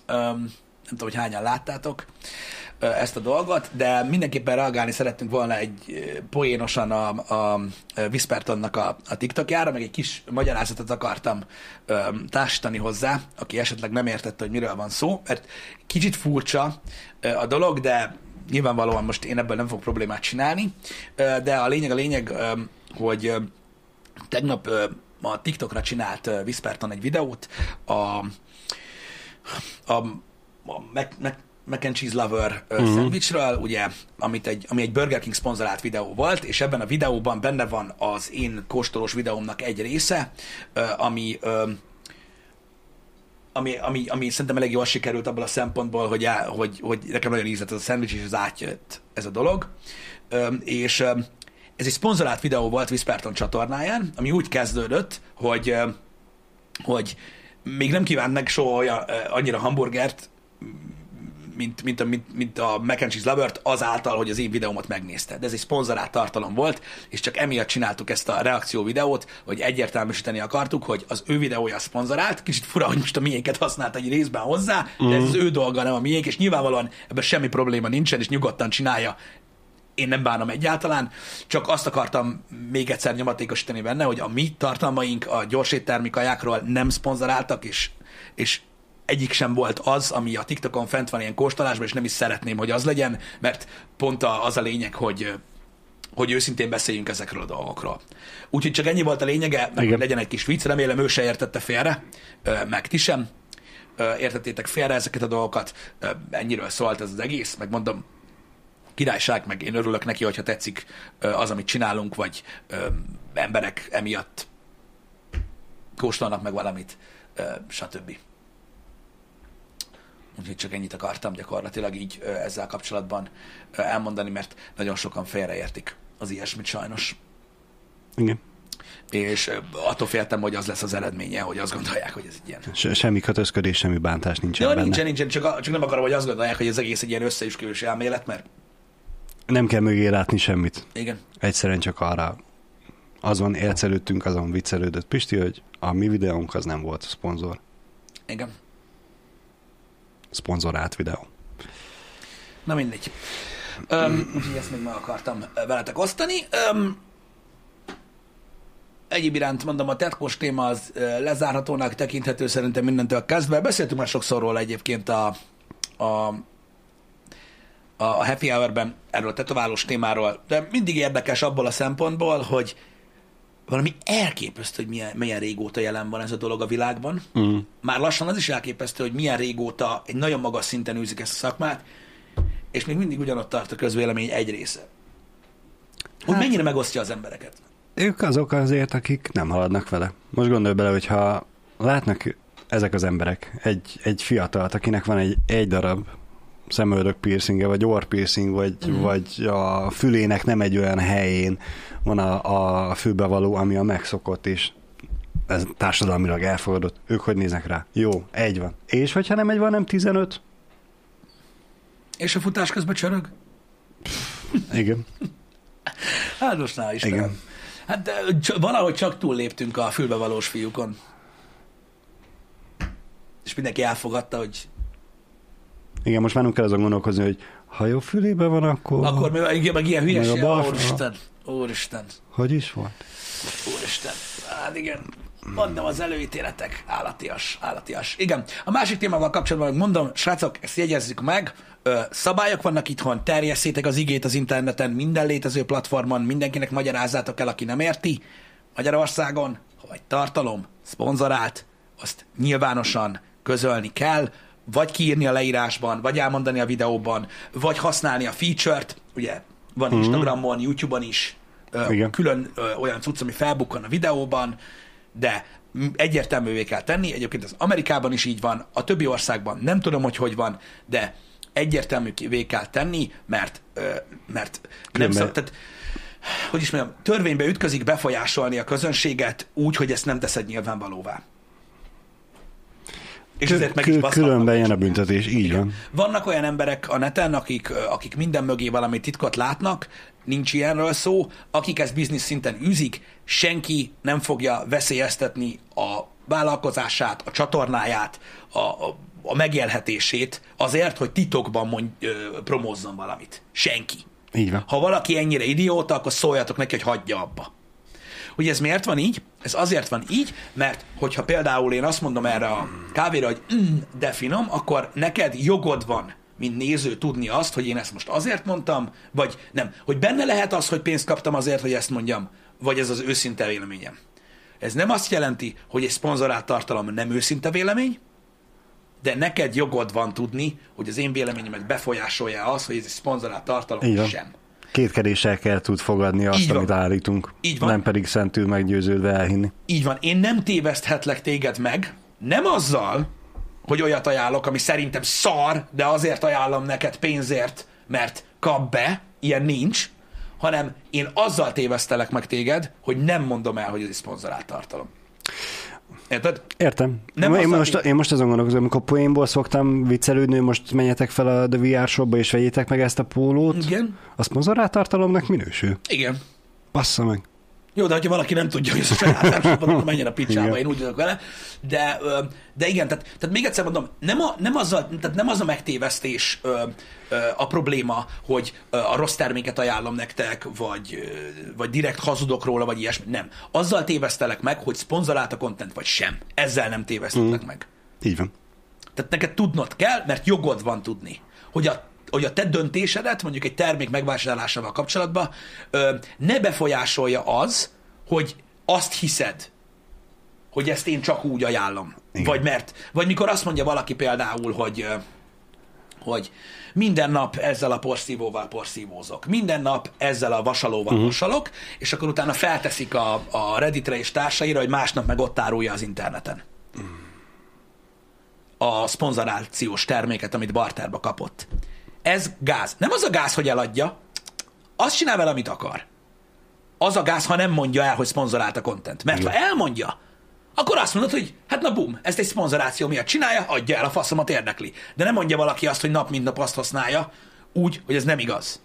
[SPEAKER 1] Um, nem tudom, hogy hányan láttátok ezt a dolgot, de mindenképpen reagálni szerettünk volna egy poénosan a, a ö, Whispertonnak a, a TikTokjára, meg egy kis magyarázatot akartam ö, társítani hozzá, aki esetleg nem értette, hogy miről van szó, mert kicsit furcsa a dolog, de nyilvánvalóan most én ebből nem fog problémát csinálni, de a lényeg a lényeg, hogy tegnap a TikTokra csinált ö, Whisperton egy videót a, a, a Mac, Mac, Mac and Cheese Lover uh-huh. szendvicsről, ugye, amit egy, ami egy Burger King szponzorált videó volt, és ebben a videóban benne van az én kóstolós videómnak egy része, ami ami, ami, ami szerintem elég jól sikerült abból a szempontból, hogy, á, hogy, hogy nekem nagyon ízlett ez a szendvics, és az átjött ez a dolog. És ez egy szponzorált videó volt Whisperton csatornáján, ami úgy kezdődött, hogy hogy még nem kívánt meg soha olyan, annyira hamburgert, mint, mint, a, mint, mint a Mac and Cheese Lovert, azáltal, hogy az én videómat megnézte. De ez egy szponzorált tartalom volt, és csak emiatt csináltuk ezt a reakció videót, hogy egyértelműsíteni akartuk, hogy az ő videója szponzorált, kicsit fura, hogy most a miénket használt egy részben hozzá, de ez az ő dolga, nem a miénk, és nyilvánvalóan ebben semmi probléma nincsen, és nyugodtan csinálja. Én nem bánom egyáltalán, csak azt akartam még egyszer nyomatékosítani benne, hogy a mi tartalmaink a gyorséttermi kajákról nem szponzoráltak, és, és egyik sem volt az, ami a TikTokon fent van ilyen kóstolásban, és nem is szeretném, hogy az legyen, mert pont az a lényeg, hogy hogy őszintén beszéljünk ezekről a dolgokról. Úgyhogy csak ennyi volt a lényege, meg
[SPEAKER 2] Igen.
[SPEAKER 1] legyen egy kis vicc, remélem ő se értette félre, meg ti sem értettétek félre ezeket a dolgokat, ennyiről szólt ez az egész, meg mondom, királyság, meg én örülök neki, hogyha tetszik az, amit csinálunk, vagy emberek emiatt kóstolnak meg valamit, stb. Úgyhogy csak ennyit akartam gyakorlatilag így ezzel kapcsolatban elmondani, mert nagyon sokan félreértik az ilyesmit sajnos.
[SPEAKER 2] Igen.
[SPEAKER 1] És attól féltem, hogy az lesz az eredménye, hogy azt gondolják, hogy ez egy ilyen
[SPEAKER 2] Se, semmi kötözködés, semmi bántás nincsen
[SPEAKER 1] Jó,
[SPEAKER 2] benne.
[SPEAKER 1] nincsen, nincsen, csak, a- csak nem akarom, hogy azt gondolják, hogy ez egész egy ilyen összeüskülős elmélet, mert
[SPEAKER 2] Nem kell mögé látni semmit.
[SPEAKER 1] igen,
[SPEAKER 2] Egyszerűen csak arra azon élcelődtünk, azon viccelődött Pisti, hogy a mi videónk az nem volt szponzor.
[SPEAKER 1] igen.
[SPEAKER 2] Szponzorált videó.
[SPEAKER 1] Na mindegy. Úgyhogy ezt még meg akartam veletek osztani. Öm, egyéb iránt mondom, a tetkós téma az lezárhatónak tekinthető szerintem mindentől kezdve. Beszéltünk már sokszor róla egyébként a, a, a Happy Hour-ben erről a tetoválós témáról, de mindig érdekes abból a szempontból, hogy valami elképesztő, hogy milyen, milyen régóta jelen van ez a dolog a világban.
[SPEAKER 2] Mm.
[SPEAKER 1] Már lassan az is elképesztő, hogy milyen régóta egy nagyon magas szinten űzik ezt a szakmát, és még mindig ugyanott tart a közvélemény egy része. Hogy
[SPEAKER 2] Hát-
[SPEAKER 1] mennyire megosztja az embereket.
[SPEAKER 2] Ők azok azért, akik nem haladnak vele. Most gondolj bele, hogyha látnak ezek az emberek egy, egy fiatalt, akinek van egy, egy darab szemöldök piercinge, vagy orr piercing, vagy, mm. vagy a fülének nem egy olyan helyén van a, a fülbevaló, ami a megszokott, és ez társadalmilag elfogadott. Ők hogy néznek rá? Jó, egy van. És hogyha nem egy van, nem 15?
[SPEAKER 1] És a futás közben csörög?
[SPEAKER 2] Igen. *laughs*
[SPEAKER 1] Hát most Istenem.
[SPEAKER 2] Igen.
[SPEAKER 1] Hát de, cs- valahogy csak túlléptünk a fülbevalós fiúkon. És mindenki elfogadta, hogy
[SPEAKER 2] Igen, most már nem kell azon gondolkozni, hogy ha jó fülébe van, akkor,
[SPEAKER 1] akkor meg, igen, meg ilyen hülyeség.
[SPEAKER 2] bal-
[SPEAKER 1] Úristen, úristen,
[SPEAKER 2] hogy is volt?
[SPEAKER 1] úristen. Hát igen, mondom, az előítéletek állatias, állatias. Igen, a másik témával kapcsolatban mondom, srácok, ezt jegyezzük meg, Ö, szabályok vannak itthon, terjesszétek az igét az interneten, minden létező platformon, mindenkinek magyarázzátok el, aki nem érti. Magyarországon, ha egy tartalom szponzorált, azt nyilvánosan közölni kell, vagy kiírni a leírásban, vagy elmondani a videóban, vagy használni a feature-t, ugye van Instagramon, YouTube-on is, ö,
[SPEAKER 2] Igen.
[SPEAKER 1] külön ö, olyan cucc, ami felbukkan a videóban, de egyértelművé kell tenni, egyébként az Amerikában is így van, a többi országban nem tudom, hogy hogy van, de egyértelművé kell tenni, mert, ö, mert nem szab, tehát, hogy is mondjam, törvénybe ütközik befolyásolni a közönséget úgy, hogy ezt nem teszed nyilvánvalóvá. És ezért meg is
[SPEAKER 2] Kül-. Különben jön a büntetés, így van.
[SPEAKER 1] Vannak olyan emberek a neten, akik, akik minden mögé valami titkot látnak, nincs ilyenről szó, akik ezt biznisz szinten űzik, senki nem fogja veszélyeztetni a vállalkozását, a csatornáját, a, a, a megélhetését azért, hogy titokban mond, ö, promózzon valamit. Senki.
[SPEAKER 2] Így van.
[SPEAKER 1] Ha valaki ennyire idióta, akkor szóljatok neki, hogy hagyja abba. Hogy ez miért van így? Ez azért van így, mert hogyha például én azt mondom erre a kávéra, hogy mm, de finom, akkor neked jogod van, mint néző tudni azt, hogy én ezt most azért mondtam, vagy nem. Hogy benne lehet az, hogy pénzt kaptam azért, hogy ezt mondjam, vagy ez az őszinte véleményem. Ez nem azt jelenti, hogy egy szponzorált tartalom nem őszinte vélemény, de neked jogod van tudni, hogy az én véleményemet befolyásolja az, hogy ez egy szponzorált tartalom,
[SPEAKER 2] van.
[SPEAKER 1] sem.
[SPEAKER 2] Kétkedéssel kell tud fogadni azt, amit állítunk.
[SPEAKER 1] Így van.
[SPEAKER 2] Nem pedig szentül meggyőződve elhinni.
[SPEAKER 1] Így van, én nem téveszthetlek téged meg, nem azzal, hogy olyat ajánlok, ami szerintem szar, de azért ajánlom neked pénzért, mert kap be, ilyen nincs, hanem én azzal tévesztelek meg téged, hogy nem mondom el, hogy ez egy szponzorált tartalom. Érted?
[SPEAKER 2] Értem.
[SPEAKER 1] Nem
[SPEAKER 2] én, most, én most azon gondolkozom, amikor poénból szoktam viccelődni, hogy most menjetek fel a The VR shopba és vegyétek meg ezt a pólót,
[SPEAKER 1] Igen.
[SPEAKER 2] a szponzorát tartalomnak minősül.
[SPEAKER 1] Igen.
[SPEAKER 2] Bassza meg.
[SPEAKER 1] Jó, de hogyha valaki nem tudja, hogy ez a laptopod, akkor menjen a picsába, én úgy vagyok vele. De, de igen, tehát, tehát még egyszer mondom, nem, a, nem, az a, tehát nem az a megtévesztés a probléma, hogy a rossz terméket ajánlom nektek, vagy, vagy direkt hazudok róla, vagy ilyesmi. Nem. Azzal tévesztelek meg, hogy szponzorált a content, vagy sem. Ezzel nem tévesztetek mm. meg.
[SPEAKER 2] Így van.
[SPEAKER 1] Tehát neked tudnod kell, mert jogod van tudni, hogy a, hogy a te döntésedet, mondjuk egy termék megvásárlásával kapcsolatban ne befolyásolja az, hogy azt hiszed, hogy ezt én csak úgy ajánlom.
[SPEAKER 2] Igen.
[SPEAKER 1] Vagy mert, vagy mikor azt mondja valaki például, hogy hogy minden nap ezzel a porszívóval porszívózok, minden nap ezzel a vasalóval uh-huh. vasalok, és akkor utána felteszik a, a Redditre és társaira, hogy másnap meg ott árulja az interneten a szponzorációs terméket, amit barterba kapott. Ez gáz. Nem az a gáz, hogy eladja, azt csinál vele, amit akar. Az a gáz, ha nem mondja el, hogy szponzorált a content. Mert ha elmondja, akkor azt mondod, hogy hát na bum, ezt egy szponzoráció miatt csinálja, adja el, a faszomat érdekli. De nem mondja valaki azt, hogy nap mint nap azt használja, úgy, hogy ez nem igaz.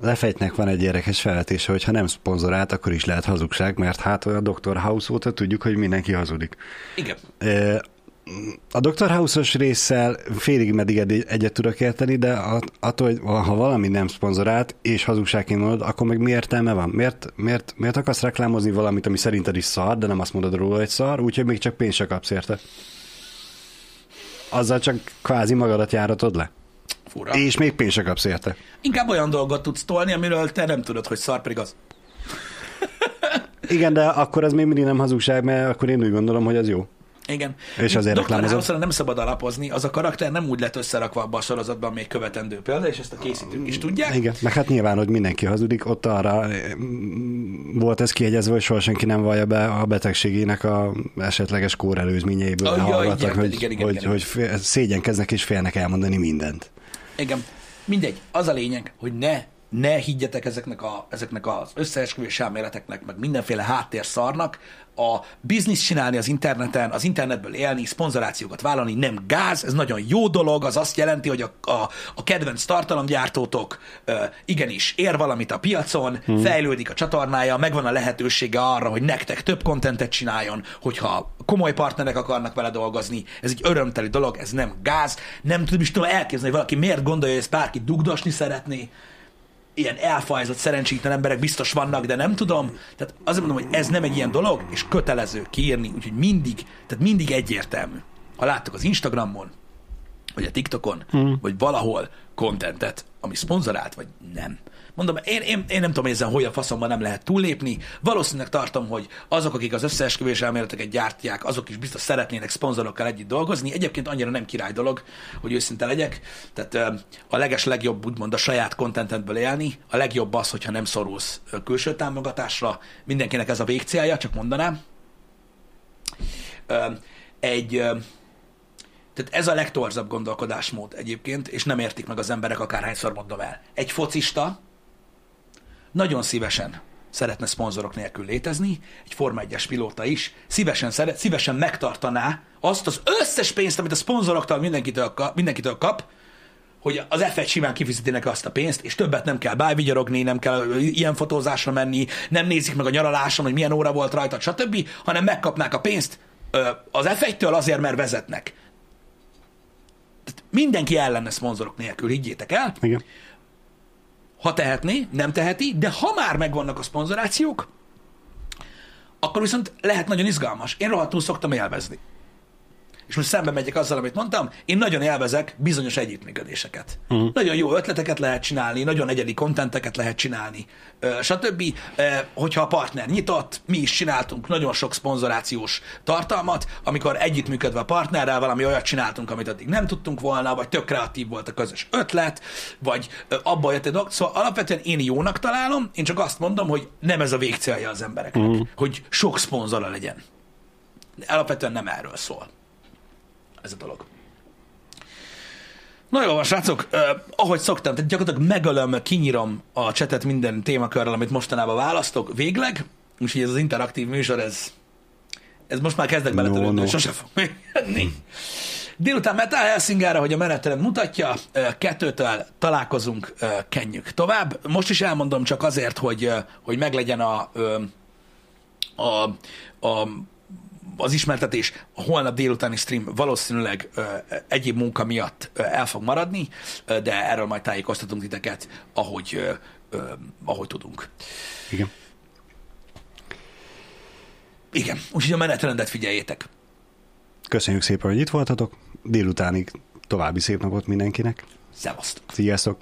[SPEAKER 2] Lefejtnek van egy érdekes felvetése, hogy ha nem szponzorált, akkor is lehet hazugság, mert hát a Dr. House óta tudjuk, hogy mindenki hazudik.
[SPEAKER 1] Igen.
[SPEAKER 2] Ö, A Dr. House-os résszel félig meddig egy- egyet tudok érteni, de attól, hogy ha valami nem szponzorált, és hazugságként mondod, akkor meg mi értelme van? Miért, miért, miért akarsz reklámozni valamit, ami szerinted is szar, de nem azt mondod róla, hogy szar, úgyhogy még csak pénzt se kapsz érte? Azzal csak kvázi magadat járatod le.
[SPEAKER 1] Fura.
[SPEAKER 2] És még pénzt se kapsz érte.
[SPEAKER 1] Inkább olyan dolgot tudsz tolni, amiről te nem tudod, hogy szar, pedig az.
[SPEAKER 2] Igen, de akkor ez még mindig nem hazugság, mert akkor én úgy gondolom, hogy az jó.
[SPEAKER 1] Igen.
[SPEAKER 2] És azért?
[SPEAKER 1] House-ra nem szabad alapozni, az a karakter nem úgy lett összerakva abban a sorozatban még követendő példa, és ezt a készítők is tudják.
[SPEAKER 2] Igen, meg hát nyilván, hogy mindenki hazudik, ott arra mm, volt ez kiegyezve, hogy soha senki nem vallja be a betegségének a esetleges kórelőzményeiből
[SPEAKER 1] Ah, ja, igen,
[SPEAKER 2] hogy,
[SPEAKER 1] igen, igen,
[SPEAKER 2] hogy,
[SPEAKER 1] igen.
[SPEAKER 2] hogy szégyenkeznek és félnek elmondani mindent.
[SPEAKER 1] Igen. Mindegy. Az a lényeg, hogy ne, ne higgyetek ezeknek, a, ezeknek az összeesküvés elméleteknek, meg mindenféle háttérszarnak. A biznisz csinálni az interneten, az internetből élni, szponzorációkat vállalni nem gáz, ez nagyon jó dolog, az azt jelenti, hogy a, a, a kedvenc tartalomgyártótok ö, igenis ér valamit a piacon, hmm. fejlődik a csatornája, megvan a lehetősége arra, hogy nektek több kontentet csináljon, hogyha komoly partnerek akarnak vele dolgozni, ez egy örömteli dolog, ez nem gáz, nem tudom is tudom elképzelni, hogy valaki miért gondolja, hogy ezt bárki dugdosni szeretné, ilyen elfajzott, szerencsétlen emberek biztos vannak, de nem tudom. Tehát azért mondom, hogy ez nem egy ilyen dolog, és kötelező kiírni, úgyhogy mindig, tehát mindig egyértelmű. Ha láttok az Instagramon, vagy a TikTokon, hmm. vagy valahol kontentet, ami szponzorált, vagy nem. Mondom, én, én, én nem tudom, hogy ezen hogy a faszomban nem lehet túllépni. Valószínűleg tartom, hogy azok, akik az összeesküvés elméleteket gyártják, azok is biztos szeretnének szponzorokkal együtt dolgozni. Egyébként annyira nem király dolog, hogy őszinte legyek. Tehát a leges legjobb úgymond a saját kontentedből élni. A legjobb az, hogyha nem szorulsz külső támogatásra. Mindenkinek ez a végcélja, csak mondanám. Egy tehát ez a legtorzabb gondolkodásmód egyébként, és nem értik meg az emberek, akárhányszor mondom el. Egy focista nagyon szívesen szeretne szponzorok nélkül létezni, egy Forma 1-es pilóta is, szívesen, szeret, szívesen megtartaná azt az összes pénzt, amit a szponzoroktól mindenkitől, mindenkitől kap, hogy az F1 simán kifizeti neki azt a pénzt, és többet nem kell bájvigyorogni, nem kell ilyen fotózásra menni, nem nézik meg a nyaraláson, hogy milyen óra volt rajta, stb., hanem megkapnák a pénzt az F1-től azért, mert vezetnek. Tehát mindenki el lenne szponzorok nélkül, higgyétek el.
[SPEAKER 2] Igen.
[SPEAKER 1] Ha tehetné, nem teheti, de ha már megvannak a szponzorációk, akkor viszont lehet nagyon izgalmas. Én rohadtul szoktam élvezni. És most szembe megyek azzal, amit mondtam, én nagyon élvezek bizonyos együttműködéseket. Uh-huh. Nagyon jó ötleteket lehet csinálni, nagyon egyedi kontenteket lehet csinálni, stb. Hogyha a partner nyitott, mi is csináltunk nagyon sok szponzorációs tartalmat, amikor együttműködve a partnerrel valami olyat csináltunk, amit addig nem tudtunk volna, vagy tök kreatív volt a közös ötlet, vagy abba jött egy dolog. Szóval alapvetően én jónak találom, én csak azt mondom, hogy nem ez a végcélja az embereknek, uh-huh. hogy sok szponzora legyen. Alapvetően nem erről szól ez a dolog. Na jó srácok, uh, ahogy szoktam, tehát gyakorlatilag megölöm, kinyírom a csetet minden témakörrel, amit mostanában választok, végleg, úgyhogy ez az interaktív műsor, ez, Ez most már kezdek
[SPEAKER 2] No,
[SPEAKER 1] beletörődni,
[SPEAKER 2] no.
[SPEAKER 1] sose fog menni. Délután Metal Helsingára, hogy a menetrend mutatja, kettőtől találkozunk, kenjük tovább. Most is elmondom csak azért, hogy, hogy meglegyen a, a, a az ismertetés a holnap délutáni stream valószínűleg ö, egyéb munka miatt ö, el fog maradni, ö, de erről majd tájékoztatunk titeket, ahogy, ö, ö, ahogy tudunk.
[SPEAKER 2] Igen.
[SPEAKER 1] Igen, úgyhogy a menetrendet figyeljétek.
[SPEAKER 2] Köszönjük szépen, hogy itt voltatok. Délutánig további szép napot mindenkinek.
[SPEAKER 1] Szevasztok!
[SPEAKER 2] Sziasztok!